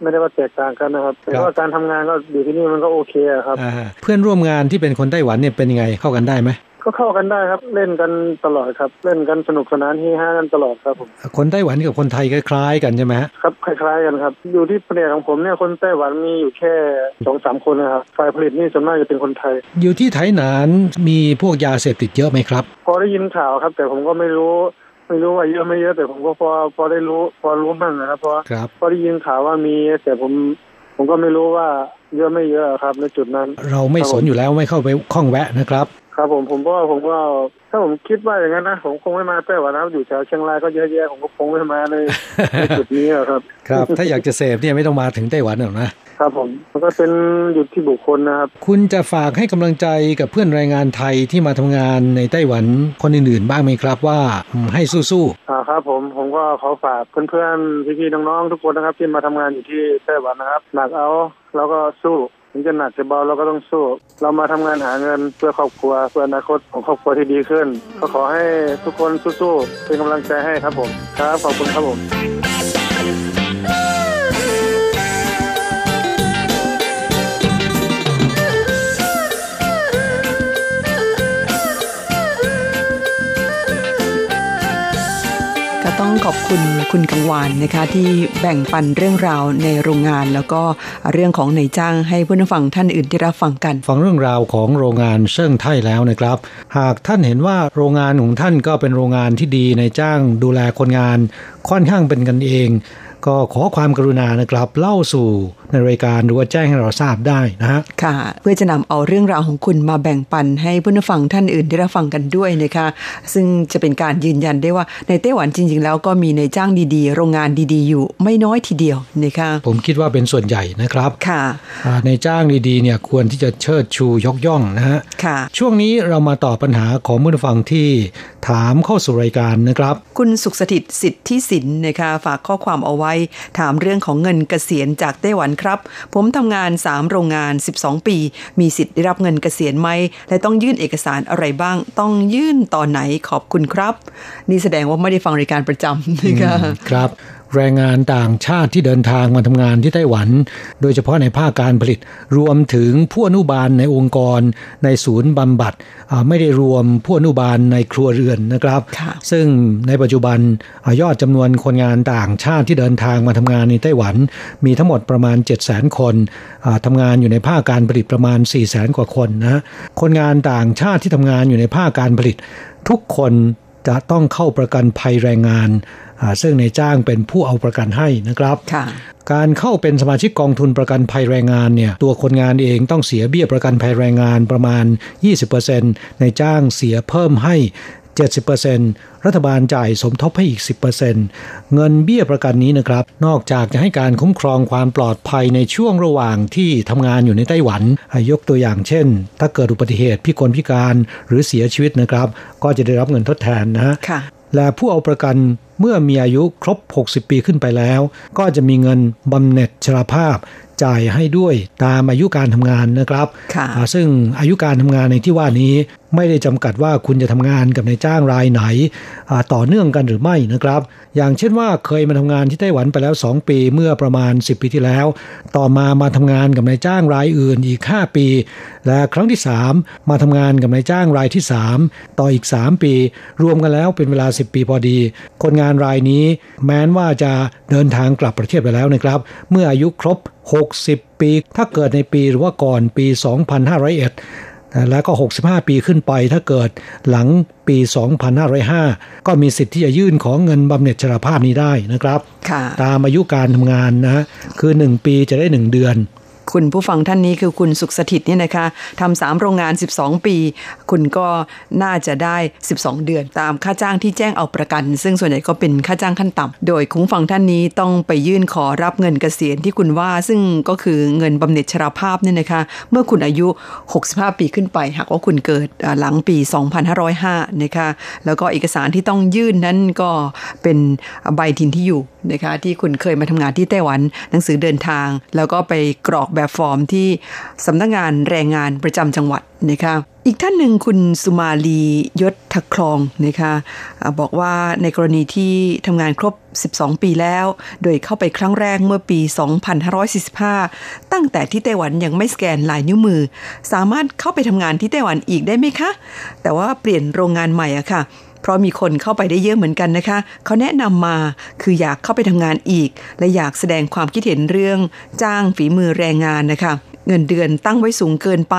ไม่ได้ว่าแตกต่างกันนะครับแต่ว่าการทำงานก็อยู่ที่นี่มันก็โอเคครับเพื่อนร่วมงานที่เป็นคนไต้หวันเนี่ยเป็นยังไงเข้ากันได้ไหม ก็เข้ากันได้ครับ เล่นกันตลอดครับ เล่นกันสนุกสนานที่ห้ากันตลอดครับผมคนไต้หวันกับคนไทยคล้ายๆ กันใช่ไหมครับคล้ายๆกันครับ อยู่ที่แผนกของผมเนี่ยคนไต้หวันมีอยู่แค่สองสามคนนะครับฝ่ายผลิตนี่ส่วนมากจะเป็นคนไทย อยู่ที่ไทยนานมีพวกยาเสพติดเยอะไหมครับ พอได้ยินข่าวครับ แต่ผมก็ไม่รู้ไม่รู้ว่าเยอะไม่เยอะแต่ผมก็พอพอได้รู้ พอรู้มั่งนะครับเพราะพอได้ยินข่าวว่ามี แต่ผมผมก็ไม่รู้ว่าเยอะไม่เยอะครับในจุดนั้น เราไม่สนอยู่แล้วไม่เข้าไปข้องแวะนะครับ ครับผมผมก็ผมก็ถ้าผมคิดว่าอย่างนั้นนะผมคงไม่มาไต้หวันนะอยู่แถวเชียงรายก็เยอะแยะผมก็คงไม่มาในจุดนี้ครับ ครับ ถ้าอยากจะเสพเนี่ยไม่ต้องมาถึงไต้หวันหรอกนะครับผมมันก็เป็นหยุดที่บุคคลนะครับ คุณจะฝากให้กำลังใจกับเพื่อนแรงงานไทยที่มาทำงานในไต้หวันคนอื่นๆบ้างไหมครับว่าให้สู้ๆอ่าครับ ผมผมก็ขอฝากเพื่อนๆพี่ๆน้องๆทุกคนนะครับที่มาทำงานอยู่ที่ไต้หวันนะครับหนักเอาแล้วก็สู้ ถึงจะหนักจะเบาเราก็ต้องสู้ เรามาทำงานหาเงินเพื่อครอบครัวเพื่ออนาคตของครอบครัวที่ดีขึ้น ก็ขอให้ทุกคนสู้ๆเป็นกำลังใจให้ครับผม ครับขอบคุณครับผม ต้องขอบคุณคุณกังวานนะคะที่แบ่งปันเรื่องราวในโรงงาน แล้วก็เรื่องของในจ้างให้ผู้ฟังท่านอื่นที่รับฟังกัน ฟังเรื่องราวของโรงงานเชิ่งไทยแล้วนะครับ หากท่านเห็นว่าโรงงานของท่านก็เป็นโรงงานที่ดีในจ้างดูแลคนงานค่อนข้างเป็นกันเอง ก็ขอความกรุณานะครับ เล่าสู่ในรายการหรือว่าแจ้งให้เราทราบได้นะฮะค่ะ เพื่อจะนำเอาเรื่องราวของคุณมาแบ่งปันให้ผู้ฟังท่านอื่นได้รับฟังกันด้วยนะคะ ซึ่งจะเป็นการยืนยันได้ว่าในไต้หวันจริง ๆ แล้วก็มีในจ้างดีๆ โรงงานดีๆ อยู่ไม่น้อยทีเดียวนะคะผมคิดว่าเป็นส่วนใหญ่นะครับค่ะในจ้างดีๆเนี่ยควรที่จะเชิดชูยกย่องนะฮะค่ะ ช่วงนี้เรามาตอบปัญหาของผู้ฟังที่ถามเข้าสู่รายการนะครับ คุณสุขสถิตสิทธิสินนะคะฝากข้อความเอาไว้ถามเรื่องของเงินเกษียณจากไต้หวันครับ ผมทำงาน 3 โรงงาน 12 ปี มีสิทธิ์ได้รับเงินเกษียณไหม และต้องยื่นเอกสารอะไรบ้าง ต้องยื่นตอนไหนขอบคุณครับ นี่แสดงว่าไม่ได้ฟังรายการประจำนะคะครับ แรงงานต่างชาติที่เดินทางมาทำงานที่ไต้หวัน โดยเฉพาะในภาคการผลิต รวมถึงผู้อนุบาลในองค์กร ในศูนย์บำบัดไม่ได้รวมผู้อนุบาลในครัวเรือนนะครับ ซึ่งในปัจจุบันยอดจำนวนคนงานต่างชาติที่เดินทางมาทำงานในไต้หวัน มีทั้งหมดประมาณ 7 0 0 0 0 0 คนทำงานอยู่ในภาคการผลิตประมาณ 4 0 0 0 0 0 กว่าคนนะคนงานต่างชาติที่ทำงานอยู่ในภาคการผลิต ทุกคนจะต้องเข้าประกันภัยแรงงาน ซึ่งในจ้างเป็นผู้เอาประกันให้นะครับการเข้าเป็นสมาชิกกองทุนประกันภัยแรงงานเนี่ยตัวคนงานเองต้องเสียเบี้ยประกันภัยแรงงานประมาณ 20%ในจ้างเสียเพิ่มให้ 70%รัฐบาลจ่ายสมทบให้อีก 10%เงินเบี้ยประกันนี้นะครับ นอกจากจะให้การคุ้มครองความปลอดภัยในช่วงระหว่างที่ทำงานอยู่ในไต้หวัน ยกตัวอย่างเช่น ถ้าเกิดอุบัติเหตุพิกลพิการหรือเสียชีวิตนะครับ ก็จะได้รับเงินทดแทนนะฮะและผู้เอาประกัน เมื่อมีอายุครบ 60 ปีขึ้นไปแล้ว ก็จะมีเงินบำเหน็จชราภาพจ่ายให้ด้วยตามอายุการทำงานนะครับ ซึ่งอายุการทำงานในที่ว่านี้ไม่ได้จำกัดว่าคุณจะทำงานกับนายจ้างรายไหน ต่อเนื่องกันหรือไม่นะครับ อย่างเช่นว่าเคยมาทำงานที่ไต้หวันไปแล้ว 2 ปีเมื่อประมาณ 10 ปีที่แล้ว ต่อมามาทำงานกับนายจ้างรายอื่นอีก 5 ปี และครั้งที่ 3 มาทำงานกับนายจ้างรายที่ 3 ต่ออีก 3 ปี รวมกันแล้วเป็นเวลา 10 ปีพอดี คนงานรายนี้แม้นว่าจะเดินทางกลับประเทศไปแล้วนะครับ เมื่ออายุครบ 60 ปี ถ้าเกิดในปีหรือว่าก่อนปี 2501 แล้วก็ 65 ปีขึ้นไปถ้าเกิดหลังปี 2505 ก็มีสิทธิ์ที่จะยื่นของเงินบำเหน็จชราภาพนี้ได้นะครับ ตามอายุการทำงานนะคือ 1 ปีจะได้ 1 เดือน คุณผู้ฟังท่านนี้คือคุณสุขสถิตเนี่ยนะคะทำสามโรงงาน 12 ปี คุณก็น่าจะได้ 12 เดือน ตามค่าจ้างที่แจ้งเอาประกัน ซึ่งส่วนใหญ่ก็เป็นค่าจ้างขั้นต่ำโดยคุณฟังท่านนี้ต้องไปยื่นขอรับเงินเกษียณที่คุณว่า ซึ่งก็คือเงินบำเหน็จชราภาพเนี่ยนะคะ เมื่อคุณอายุ 65 ปีขึ้นไป หากว่าคุณเกิดหลังปี 2505นะคะแล้วก็เอกสารที่ต้องยื่นนั้นก็เป็นใบทินที่อยู่ นะคะที่คุณเคยมาทำงานที่ไต้หวัน หนังสือเดินทาง แล้วก็ไปกรอกแบบฟอร์มที่สำนักงงานแรงงานประจำจังหวัดนะคะอีกท่านหนึ่งคุณสุมาลียศทคลองนะคะบอกว่าในกรณีที่ทำงานครบ 12 ปีแล้ว โดยเข้าไปครั้งแรกเมื่อปี 2545 ตั้งแต่ที่ไต้หวันยังไม่สแกนลายนิ้วมือ สามารถเข้าไปทำงานที่ไต้หวันอีกได้ไหมคะ แต่ว่าเปลี่ยนโรงงานใหม่อะค่ะ เพราะมีคนเข้าไปได้เยอะเหมือนกันนะคะ เขาแนะนำมาคืออยากเข้าไปทำงานอีก และอยากแสดงความคิดเห็นเรื่อง จ้างฝีมือแรงงานนะคะ เงินเดือนตั้งไว้สูงเกินไป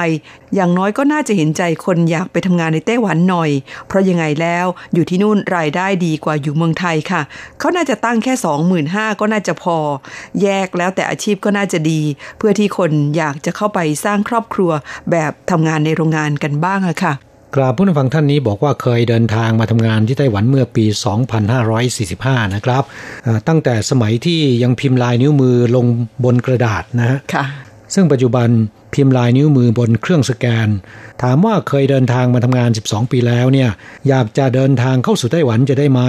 อย่างน้อยก็น่าจะเห็นใจคนอยากไปทำงานในไต้หวันหน่อย เพราะยังไงแล้วอยู่ที่นู่นรายได้ดีกว่าอยู่เมืองไทยค่ะ เขาน่าจะตั้งแค่ 25,000ก็น่าจะพอ แยกแล้วแต่อาชีพก็น่าจะดี เพื่อที่คนอยากจะเข้าไปสร้างครอบครัวแบบทำงานในโรงงานกันบ้างอะค่ะ กราบผู้นฟังท่านนี้บอกว่าเคยเดินทางมาทำงานที่ไต้หวันเมื่อปี 2545 นะครับ ตั้งแต่สมัยที่ยังพิมพ์ลายนิ้วมือลงบนกระดาษนะฮะค่ะซึ่งปัจจุบันพิมพ์ลายนิ้วมือบนเครื่องสแกน ถามว่าเคยเดินทางมาทำงาน 12 ปีแล้วเนี่ย อยากจะเดินทางเข้าสู่ไต้หวันจะได้ไหม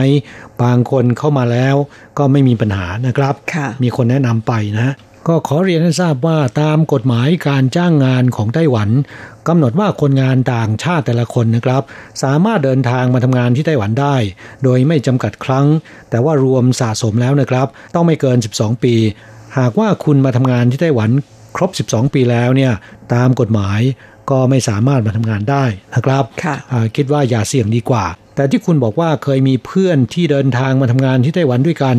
บางคนเข้ามาแล้วก็ไม่มีปัญหานะครับ มีคนแนะนำไปนะ ก็ขอเรียนให้ทราบว่าตามกฎหมายการจ้างงานของไต้หวันกำหนดว่าคนงานต่างชาติแต่ละคนนะครับ สามารถเดินทางมาทำงานที่ไต้หวันได้ โดยไม่จำกัดครั้ง แต่ว่ารวมสะสมแล้วนะครับ ต้องไม่เกิน 12 ปี หากว่าคุณมาทำงานที่ไต้หวันครบ 12 ปีแล้วเนี่ยตามกฎหมายก็ไม่สามารถมาทำงานได้นะครับคิดว่าอย่าเสี่ยงดีกว่า แต่ที่คุณบอกว่าเคยมีเพื่อนที่เดินทางมาทำงานที่ไต้หวันด้วยกัน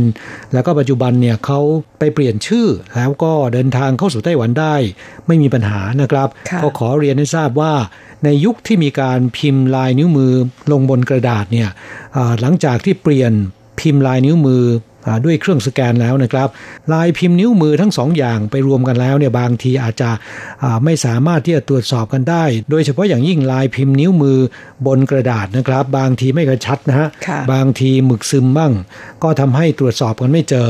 แล้วก็ปัจจุบันเนี่ยเขาไปเปลี่ยนชื่อ แล้วก็เดินทางเข้าสู่ไต้หวันได้ ไม่มีปัญหานะครับก็ขอเรียนให้ทราบว่า ในยุคที่มีการพิมพ์ลายนิ้วมือลงบนกระดาษเนี่ยหลังจากที่เปลี่ยนพิมพ์ลายนิ้วมือ ด้วยเครื่องสแกนแล้วนะครับลายพิมพ์นิ้วมือทั้งสองอย่างไปรวมกันแล้วเนี่ยบางทีอาจจะไม่สามารถที่จะตรวจสอบกันได้ โดยเฉพาะอย่างยิ่งลายพิมพ์นิ้วมือบนกระดาษนะครับ บางทีไม่กระชัดนะฮะบางทีหมึกซึมบ้าง ก็ทำให้ตรวจสอบกันไม่เจอ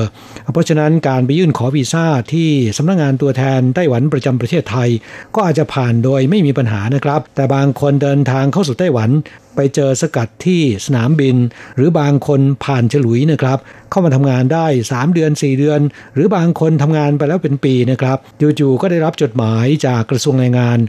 เพราะฉะนั้นการไปยื่นขอวีซ่าที่สำนักงงานตัวแทนไต้หวันประจำประเทศไทย ก็อาจจะผ่านโดยไม่มีปัญหานะครับ แต่บางคนเดินทางเข้าสู่ไต้หวัน ไปเจอสกัดที่สนามบิน หรือบางคนผ่านฉลุยนะครับ เข้ามาทำงานได้ 3 เดือน 4 เดือน หรือบางคนทำงานไปแล้วเป็นปีนะครับจู่ๆก็ได้รับจดหมายจากกระทรวงแรงงาน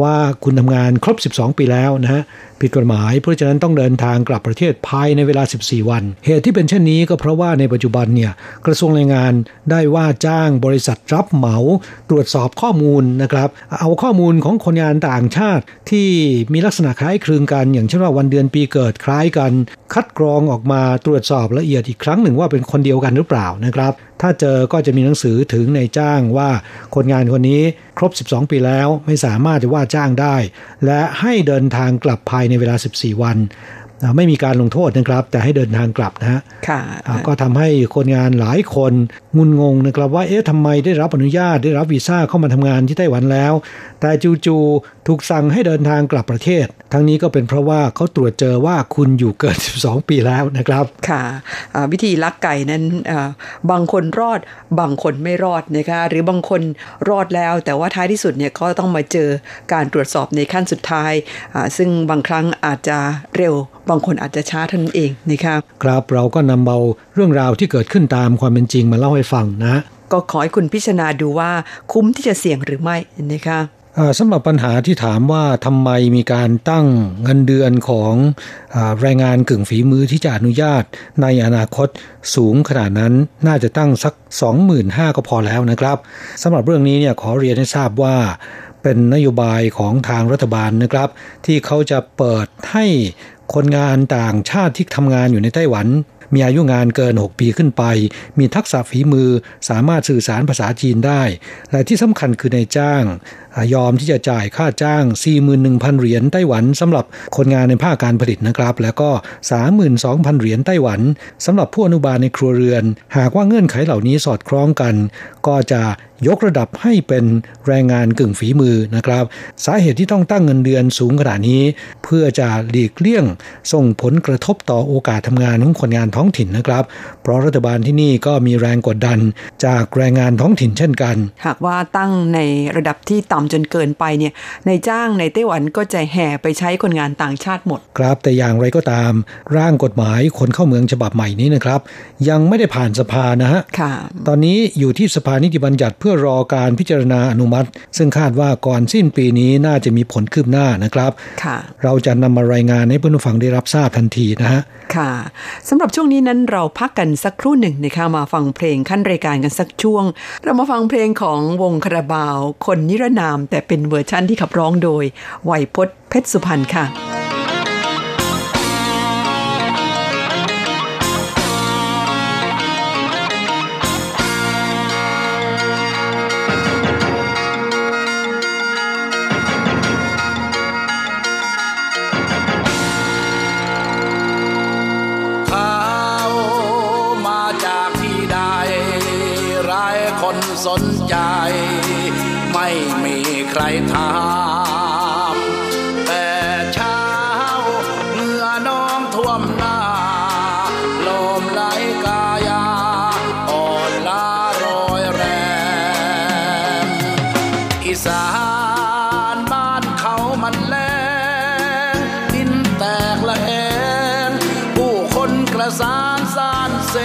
ว่าคุณทำงานครบ 12 ปีแล้วนะฮะผิดกฎหมายเพราะฉะนั้นต้องเดินทางกลับประเทศภายในเวลา 14 วัน เหตุที่เป็นเช่นนี้ก็เพราะว่าในปัจจุบันเนี่ยกระทรวงแรงงานได้ว่าจ้างบริษัทรับเหมาตรวจสอบข้อมูลนะครับ เอาข้อมูลของคนงานต่างชาติที่มีลักษณะคล้ายคลึงกันอย่างเช่นว่าวันเดือนปีเกิดคล้ายกัน คัดกรองออกมาตรวจสอบละเอียดอีกครั้งหนึ่งว่าเป็นคนเดียวกันหรือเปล่านะครับ ถ้าเจอก็จะมีหนังสือถึงในจ้างว่าคนงานคนนี้ครบ 12 ปีแล้วไม่สามารถจะว่าจ้างได้ และให้เดินทางกลับภายในเวลา 14 วัน ไม่มีการลงโทษนะครับ แต่ให้เดินทางกลับนะฮะก็ทำให้คนงานหลายคนงุนงงนะครับว่าเอ๊ะทำไมได้รับอนุญาตได้รับวีซ่าเข้ามาทำงานที่ไต้หวันแล้ว แต่จู่ๆถูกสั่งให้เดินทางกลับประเทศ ทั้งนี้ก็เป็นเพราะว่าเขาตรวจเจอว่าคุณอยู่เกิน 12 ปีแล้วนะครับ ค่ะวิธีลักไก่นั้นบางคนรอดบางคนไม่รอดนะคะหรือบางคนรอดแล้ว แต่ว่าท้ายที่สุดเนี่ยก็ต้องมาเจอการตรวจสอบในขั้นสุดท้าย ซึ่งบางครั้งอาจจะเร็ว บางคนอาจจะช้าท่านเองนะครับครับเราก็นำเบาเรื่องราวที่เกิดขึ้นตามความเป็นจริงมาเล่าให้ฟังนะ ก็ขอให้คุณพิจารณาดูว่าคุ้มที่จะเสี่ยงหรือไม่นะคะสำหรับปัญหาที่ถามว่าทำไมมีการตั้งเงินเดือนของอแรงงานกึ่งฝีมือที่จะอนุญาตในอนาคตสูงขนาดนั้นน่าจะตั้งสัก 25,000ก็พอแล้วนะครับสำหรับเรื่องนี้เนี่ยขอเรียนให้ทราบว่าเป็นนโยบายของทางรัฐบาลนะครับ ที่เขาจะเปิดให้ คนงานต่างชาติที่ทำงานอยู่ในไต้หวัน มีอายุงานเกิน 6 ปีขึ้นไป มีทักษะฝีมือสามารถสื่อสารภาษาจีนได้ และที่สำคัญคือในจ้าง ยอมที่จะจ่ายค่าจ้าง 41,000 เหรียญไต้หวันสำหรับคนงานในภาคการผลิตนะครับ แล้วก็ 32,000 เหรียญไต้หวันสำหรับผู้อนุบาลในครัวเรือน หากว่าเงื่อนไขเหล่านี้สอดคล้องกัน ก็จะยกระดับให้เป็นแรงงานกึ่งฝีมือนะครับ สาเหตุที่ต้องตั้งเงินเดือนสูงขนาดนี้ เพื่อจะหลีกเลี่ยง ส่งผลกระทบต่อโอกาสทำงานของคนงานท้องถิ่นนะครับ เพราะรัฐบาลที่นี่ก็มีแรงกดดัน จากแรงงานท้องถิ่นเช่นกัน หากว่าตั้งในระดับที่ต่ำจนเกินไปเนี่ยในจ้างในไต้หวันก็จะแห่ไปใช้คนงานต่างชาติหมด ครับแต่อย่างไรก็ตาม ร่างกฎหมายคนเข้าเมืองฉบับใหม่นี้นะครับ ยังไม่ได้ผ่านสภานะฮะตอนนี้อยู่ที่สภานิติบัญญัติเพื่อรอการพิจารณาอนุมัติ ซึ่งคาดว่าก่อนสิ้นปีนี้น่าจะมีผลคืบหน้านะครับเราจะนำมารายงานให้เพื่อนผู้ฟังได้รับทราบทันทีนะฮะค่ะสำหรับช่วงนี้นั้นเราพักกันสักครู่หนึ่งนะคะมาฟังเพลงขั้นรายการกันสักช่วง เรามาฟังเพลงของวงคาราบาว คนนิรนามแต่เป็นเวอร์ชั่นที่ขับร้องโดยไวยพศเพชรสุพรรณค่ะ ถามแต่เช้าเมื่อน้องท่วมหน้าลมไหลกายาอ่อนลารอยแรงอีสานบ้านเขามันแรงดินแตกละแหงผู้คนกระสานสานเส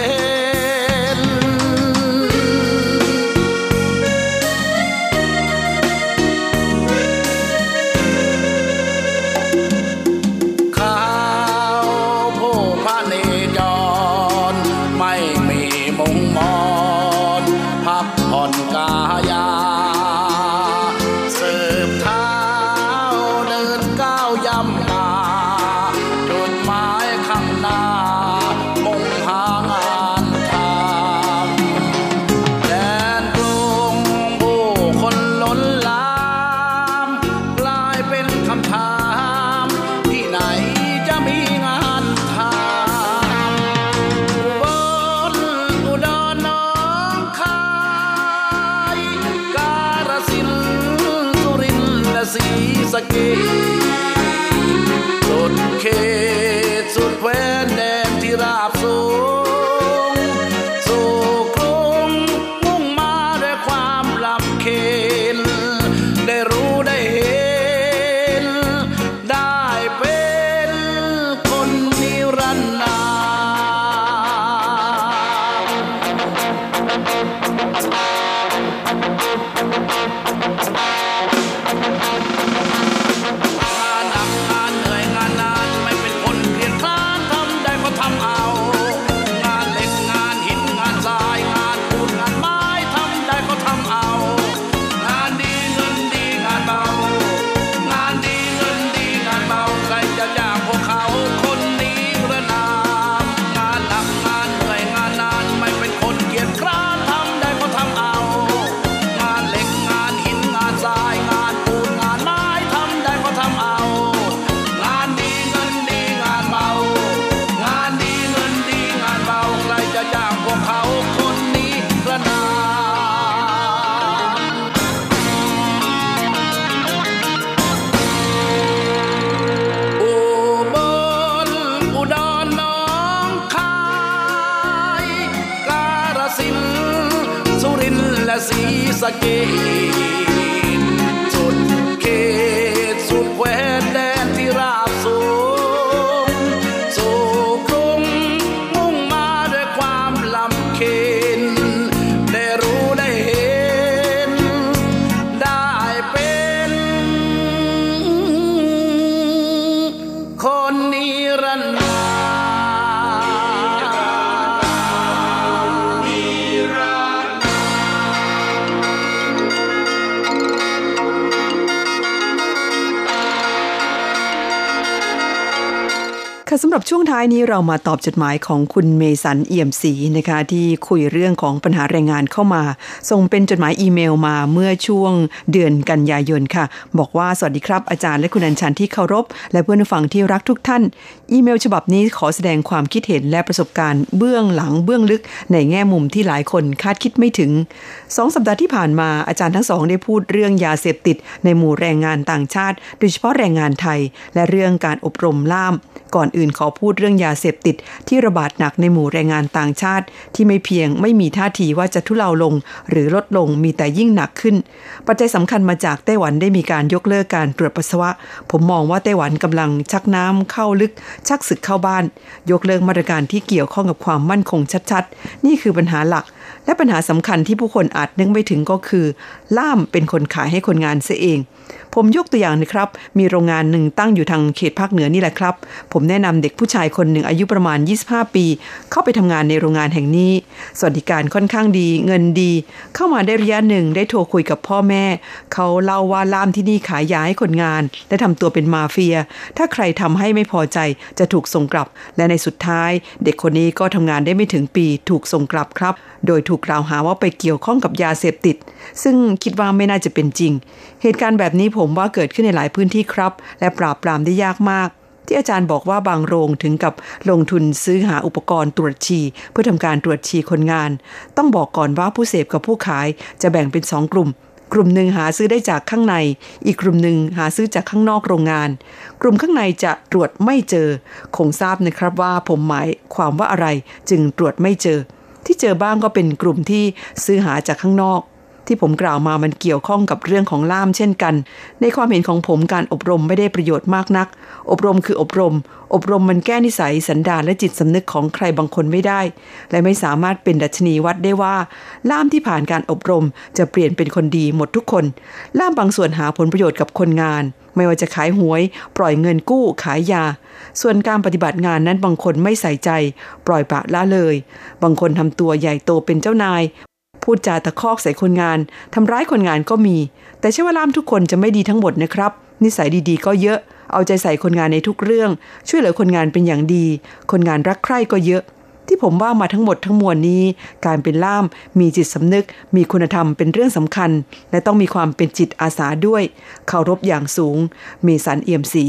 รี สำหรับช่วงท้ายนี้เรามาตอบจดหมายของคุณเมสันเอี่ยมศรีนะคะที่คุยเรื่องของปัญหาแรงงานเข้ามา ส่งเป็นจดหมายอีเมลมาเมื่อช่วงเดือนกันยายนค่ะ บอกว่าสวัสดีครับอาจารย์และคุณอัญชันที่เคารพ และเพื่อนฟังที่รักทุกท่าน อีเมลฉบับนี้ขอแสดงความคิดเห็นและประสบการณ์เบื้องหลังเบื้องลึกในแง่มุมที่หลายคนคาดคิดไม่ถึง สองสัปดาห์ที่ผ่านมาอาจารย์ทั้งสองได้พูดเรื่องยาเสพติดในหมู่แรงงานต่างชาติ โดยเฉพาะแรงงานไทย และเรื่องการอบรมล่าม ก่อนอื่นขอพูดเรื่องยาเสพติด ที่ระบาดหนักในหมู่แรงงานต่างชาติ ที่ไม่เพียงไม่มีท่าทีว่าจะทุเลาลง หรือลดลงมีแต่ยิ่งหนักขึ้น ปัจจัยสำคัญมาจากไต้หวันได้มีการยกเลิกการตรวจปัสสาวะ ผมมองว่าไต้หวันกำลังชักน้ำเข้าลึก ชักศึกเข้าบ้าน ยกเลิกมาตรการที่เกี่ยวข้องกับความมั่นคงชัดๆ นี่คือปัญหาหลัก และปัญหาสำคัญที่ผู้คนอาจนึกไม่ถึงก็คือ ล่ามเป็นคนขายให้คนงานเสียเอง ผมยกตัวอย่างนะครับ มีโรงงานหนึ่งตั้งอยู่ทางเขตภาคเหนือนี่แหละครับ ผมแนะนำเด็กผู้ชายคนหนึ่งอายุประมาณ 25 ปี เข้าไปทำงานในโรงงานแห่งนี้ สวัสดิการค่อนข้างดี เงินดี เข้ามาได้ระยะหนึ่งได้โทรคุยกับพ่อแม่ เขาเล่าว่าล่ามที่นี่ขายยาให้คนงาน และทำตัวเป็นมาเฟีย ถ้าใครทำให้ไม่พอใจจะถูกส่งกลับ และในสุดท้าย เด็กคนนี้ก็ทำงานได้ไม่ถึงปีถูกส่งกลับครับ โดยถูกกล่าวหาว่าไปเกี่ยวข้องกับยาเสพติด ซึ่งคิดว่าไม่น่าจะเป็นจริง เหตุการณ์แบบนี้ผมว่าเกิดขึ้นในหลายพื้นที่ครับ และปราบปรามได้ยากมาก ที่อาจารย์บอกว่าบางโรงถึงกับลงทุนซื้อหาอุปกรณ์ตรวจฉี่เพื่อทำการตรวจฉี่คนงาน ต้องบอกก่อนว่าผู้เสพกับผู้ขายจะแบ่งเป็นสองกลุ่มกลุ่มหนึ่งหาซื้อได้จากข้างใน อีกกลุ่มหนึ่งหาซื้อจากข้างนอกโรงงาน กลุ่มข้างในจะตรวจไม่เจอ คงทราบนะครับว่าผมหมายความว่าอะไรจึงตรวจไม่เจอ ที่เจอบ้างก็เป็นกลุ่มที่ซื้อหาจากข้างนอก ที่ผมกล่าวมามันเกี่ยวข้องกับเรื่องของล่ามเช่นกัน ในความเห็นของผมการอบรมไม่ได้ประโยชน์มากนัก อบรมคืออบรม อบรมมันแก้นิสัยสันดานและจิตสำนึกของใครบางคนไม่ได้ และไม่สามารถเป็นดัชนีวัดได้ว่า ล่ามที่ผ่านการอบรมจะเปลี่ยนเป็นคนดีหมดทุกคน ล่ามบางส่วนหาผลประโยชน์กับคนงาน ไม่ว่าจะขายหวย ปล่อยเงินกู้ขายยา ส่วนการปฏิบัติงานนั้นบางคนไม่ใส่ใจ ปล่อยปละละเลย บางคนทำตัวใหญ่โตเป็นเจ้านาย พูดจาตะคอกใส่คนงานทำร้ายคนงานก็มี แต่ใช่ว่าล่ามทุกคนจะไม่ดีทั้งหมดนะครับ นิสัยดีๆ ก็เยอะ เอาใจใส่คนงานในทุกเรื่อง ช่วยเหลือคนงานเป็นอย่างดี คนงานรักใคร่ก็เยอะ ที่ผมว่ามาทั้งหมดทั้งมวลนี้ การเป็นล่ามมีจิตสำนึก มีคุณธรรมเป็นเรื่องสำคัญ และต้องมีความเป็นจิตอาสาด้วยเคารพอย่างสูงเมสันเอี่ยมศี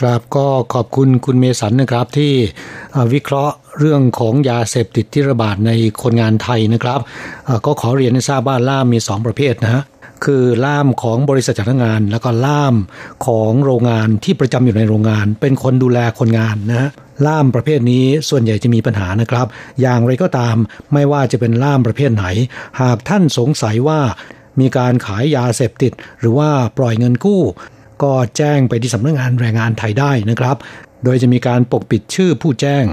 ครับก็ขอบคุณคุณเมสันนะครับที่วิเคราะห์เรื่องของยาเสพติดที่ระบาดในคนงานไทยนะครับ ก็ขอเรียนให้ทราบว่าล่ามมี 2 ประเภทนะฮะคือล่ามของบริษัทจ้างงาน แล้วก็ล่ามของโรงงานที่ประจำอยู่ในโรงงาน เป็นคนดูแลคนงานนะล่ามประเภทนี้ส่วนใหญ่จะมีปัญหานะครับ อย่างไรก็ตามไม่ว่าจะเป็นล่ามประเภทไหน หากท่านสงสัยว่ามีการขายยาเสพติด หรือว่าปล่อยเงินกู้ ก็แจ้งไปที่สำนักงงานแรงงานไทยได้นะครับ โดยจะมีการปกปิดชื่อผู้แจ้ง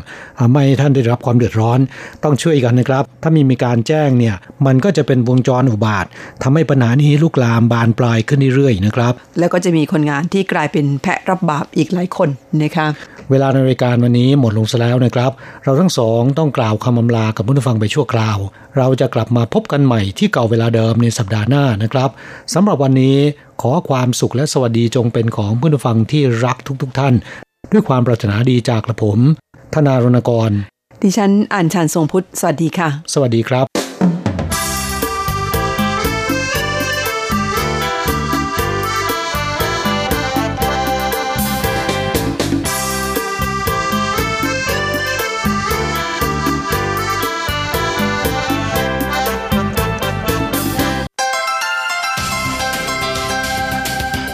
ไม่ให้ท่านได้รับความเดือดร้อน ต้องช่วยกันนะครับ ถ้ามีมีการแจ้งเนี่ย มันก็จะเป็นวงจรอุบาททำให้ปัญหานี้ลุกลามบานปลายขึ้นเรื่อยๆนะครับ แล้วก็จะมีคนงานที่กลายเป็นแพะรับบาปอีกหลายคนนะคะเวลาในรายการวันนี้หมดลงซะแล้วนะครับ เราทั้งสองต้องกล่าวคำอำลากับผู้ฟังไปชั่วคราว เราจะกลับมาพบกันใหม่ที่เก่าเวลาเดิมในสัปดาห์หน้านะครับสำหรับวันนี้ขอความสุขและสวัสดีจงเป็นของผู้ฟังที่รักทุกๆทท่าน ด้วยความปรารถนาดีจากกระผม ธนารณกร ดิฉันอ่านชานทรงพุทธ สวัสดีค่ะ สวัสดีครับ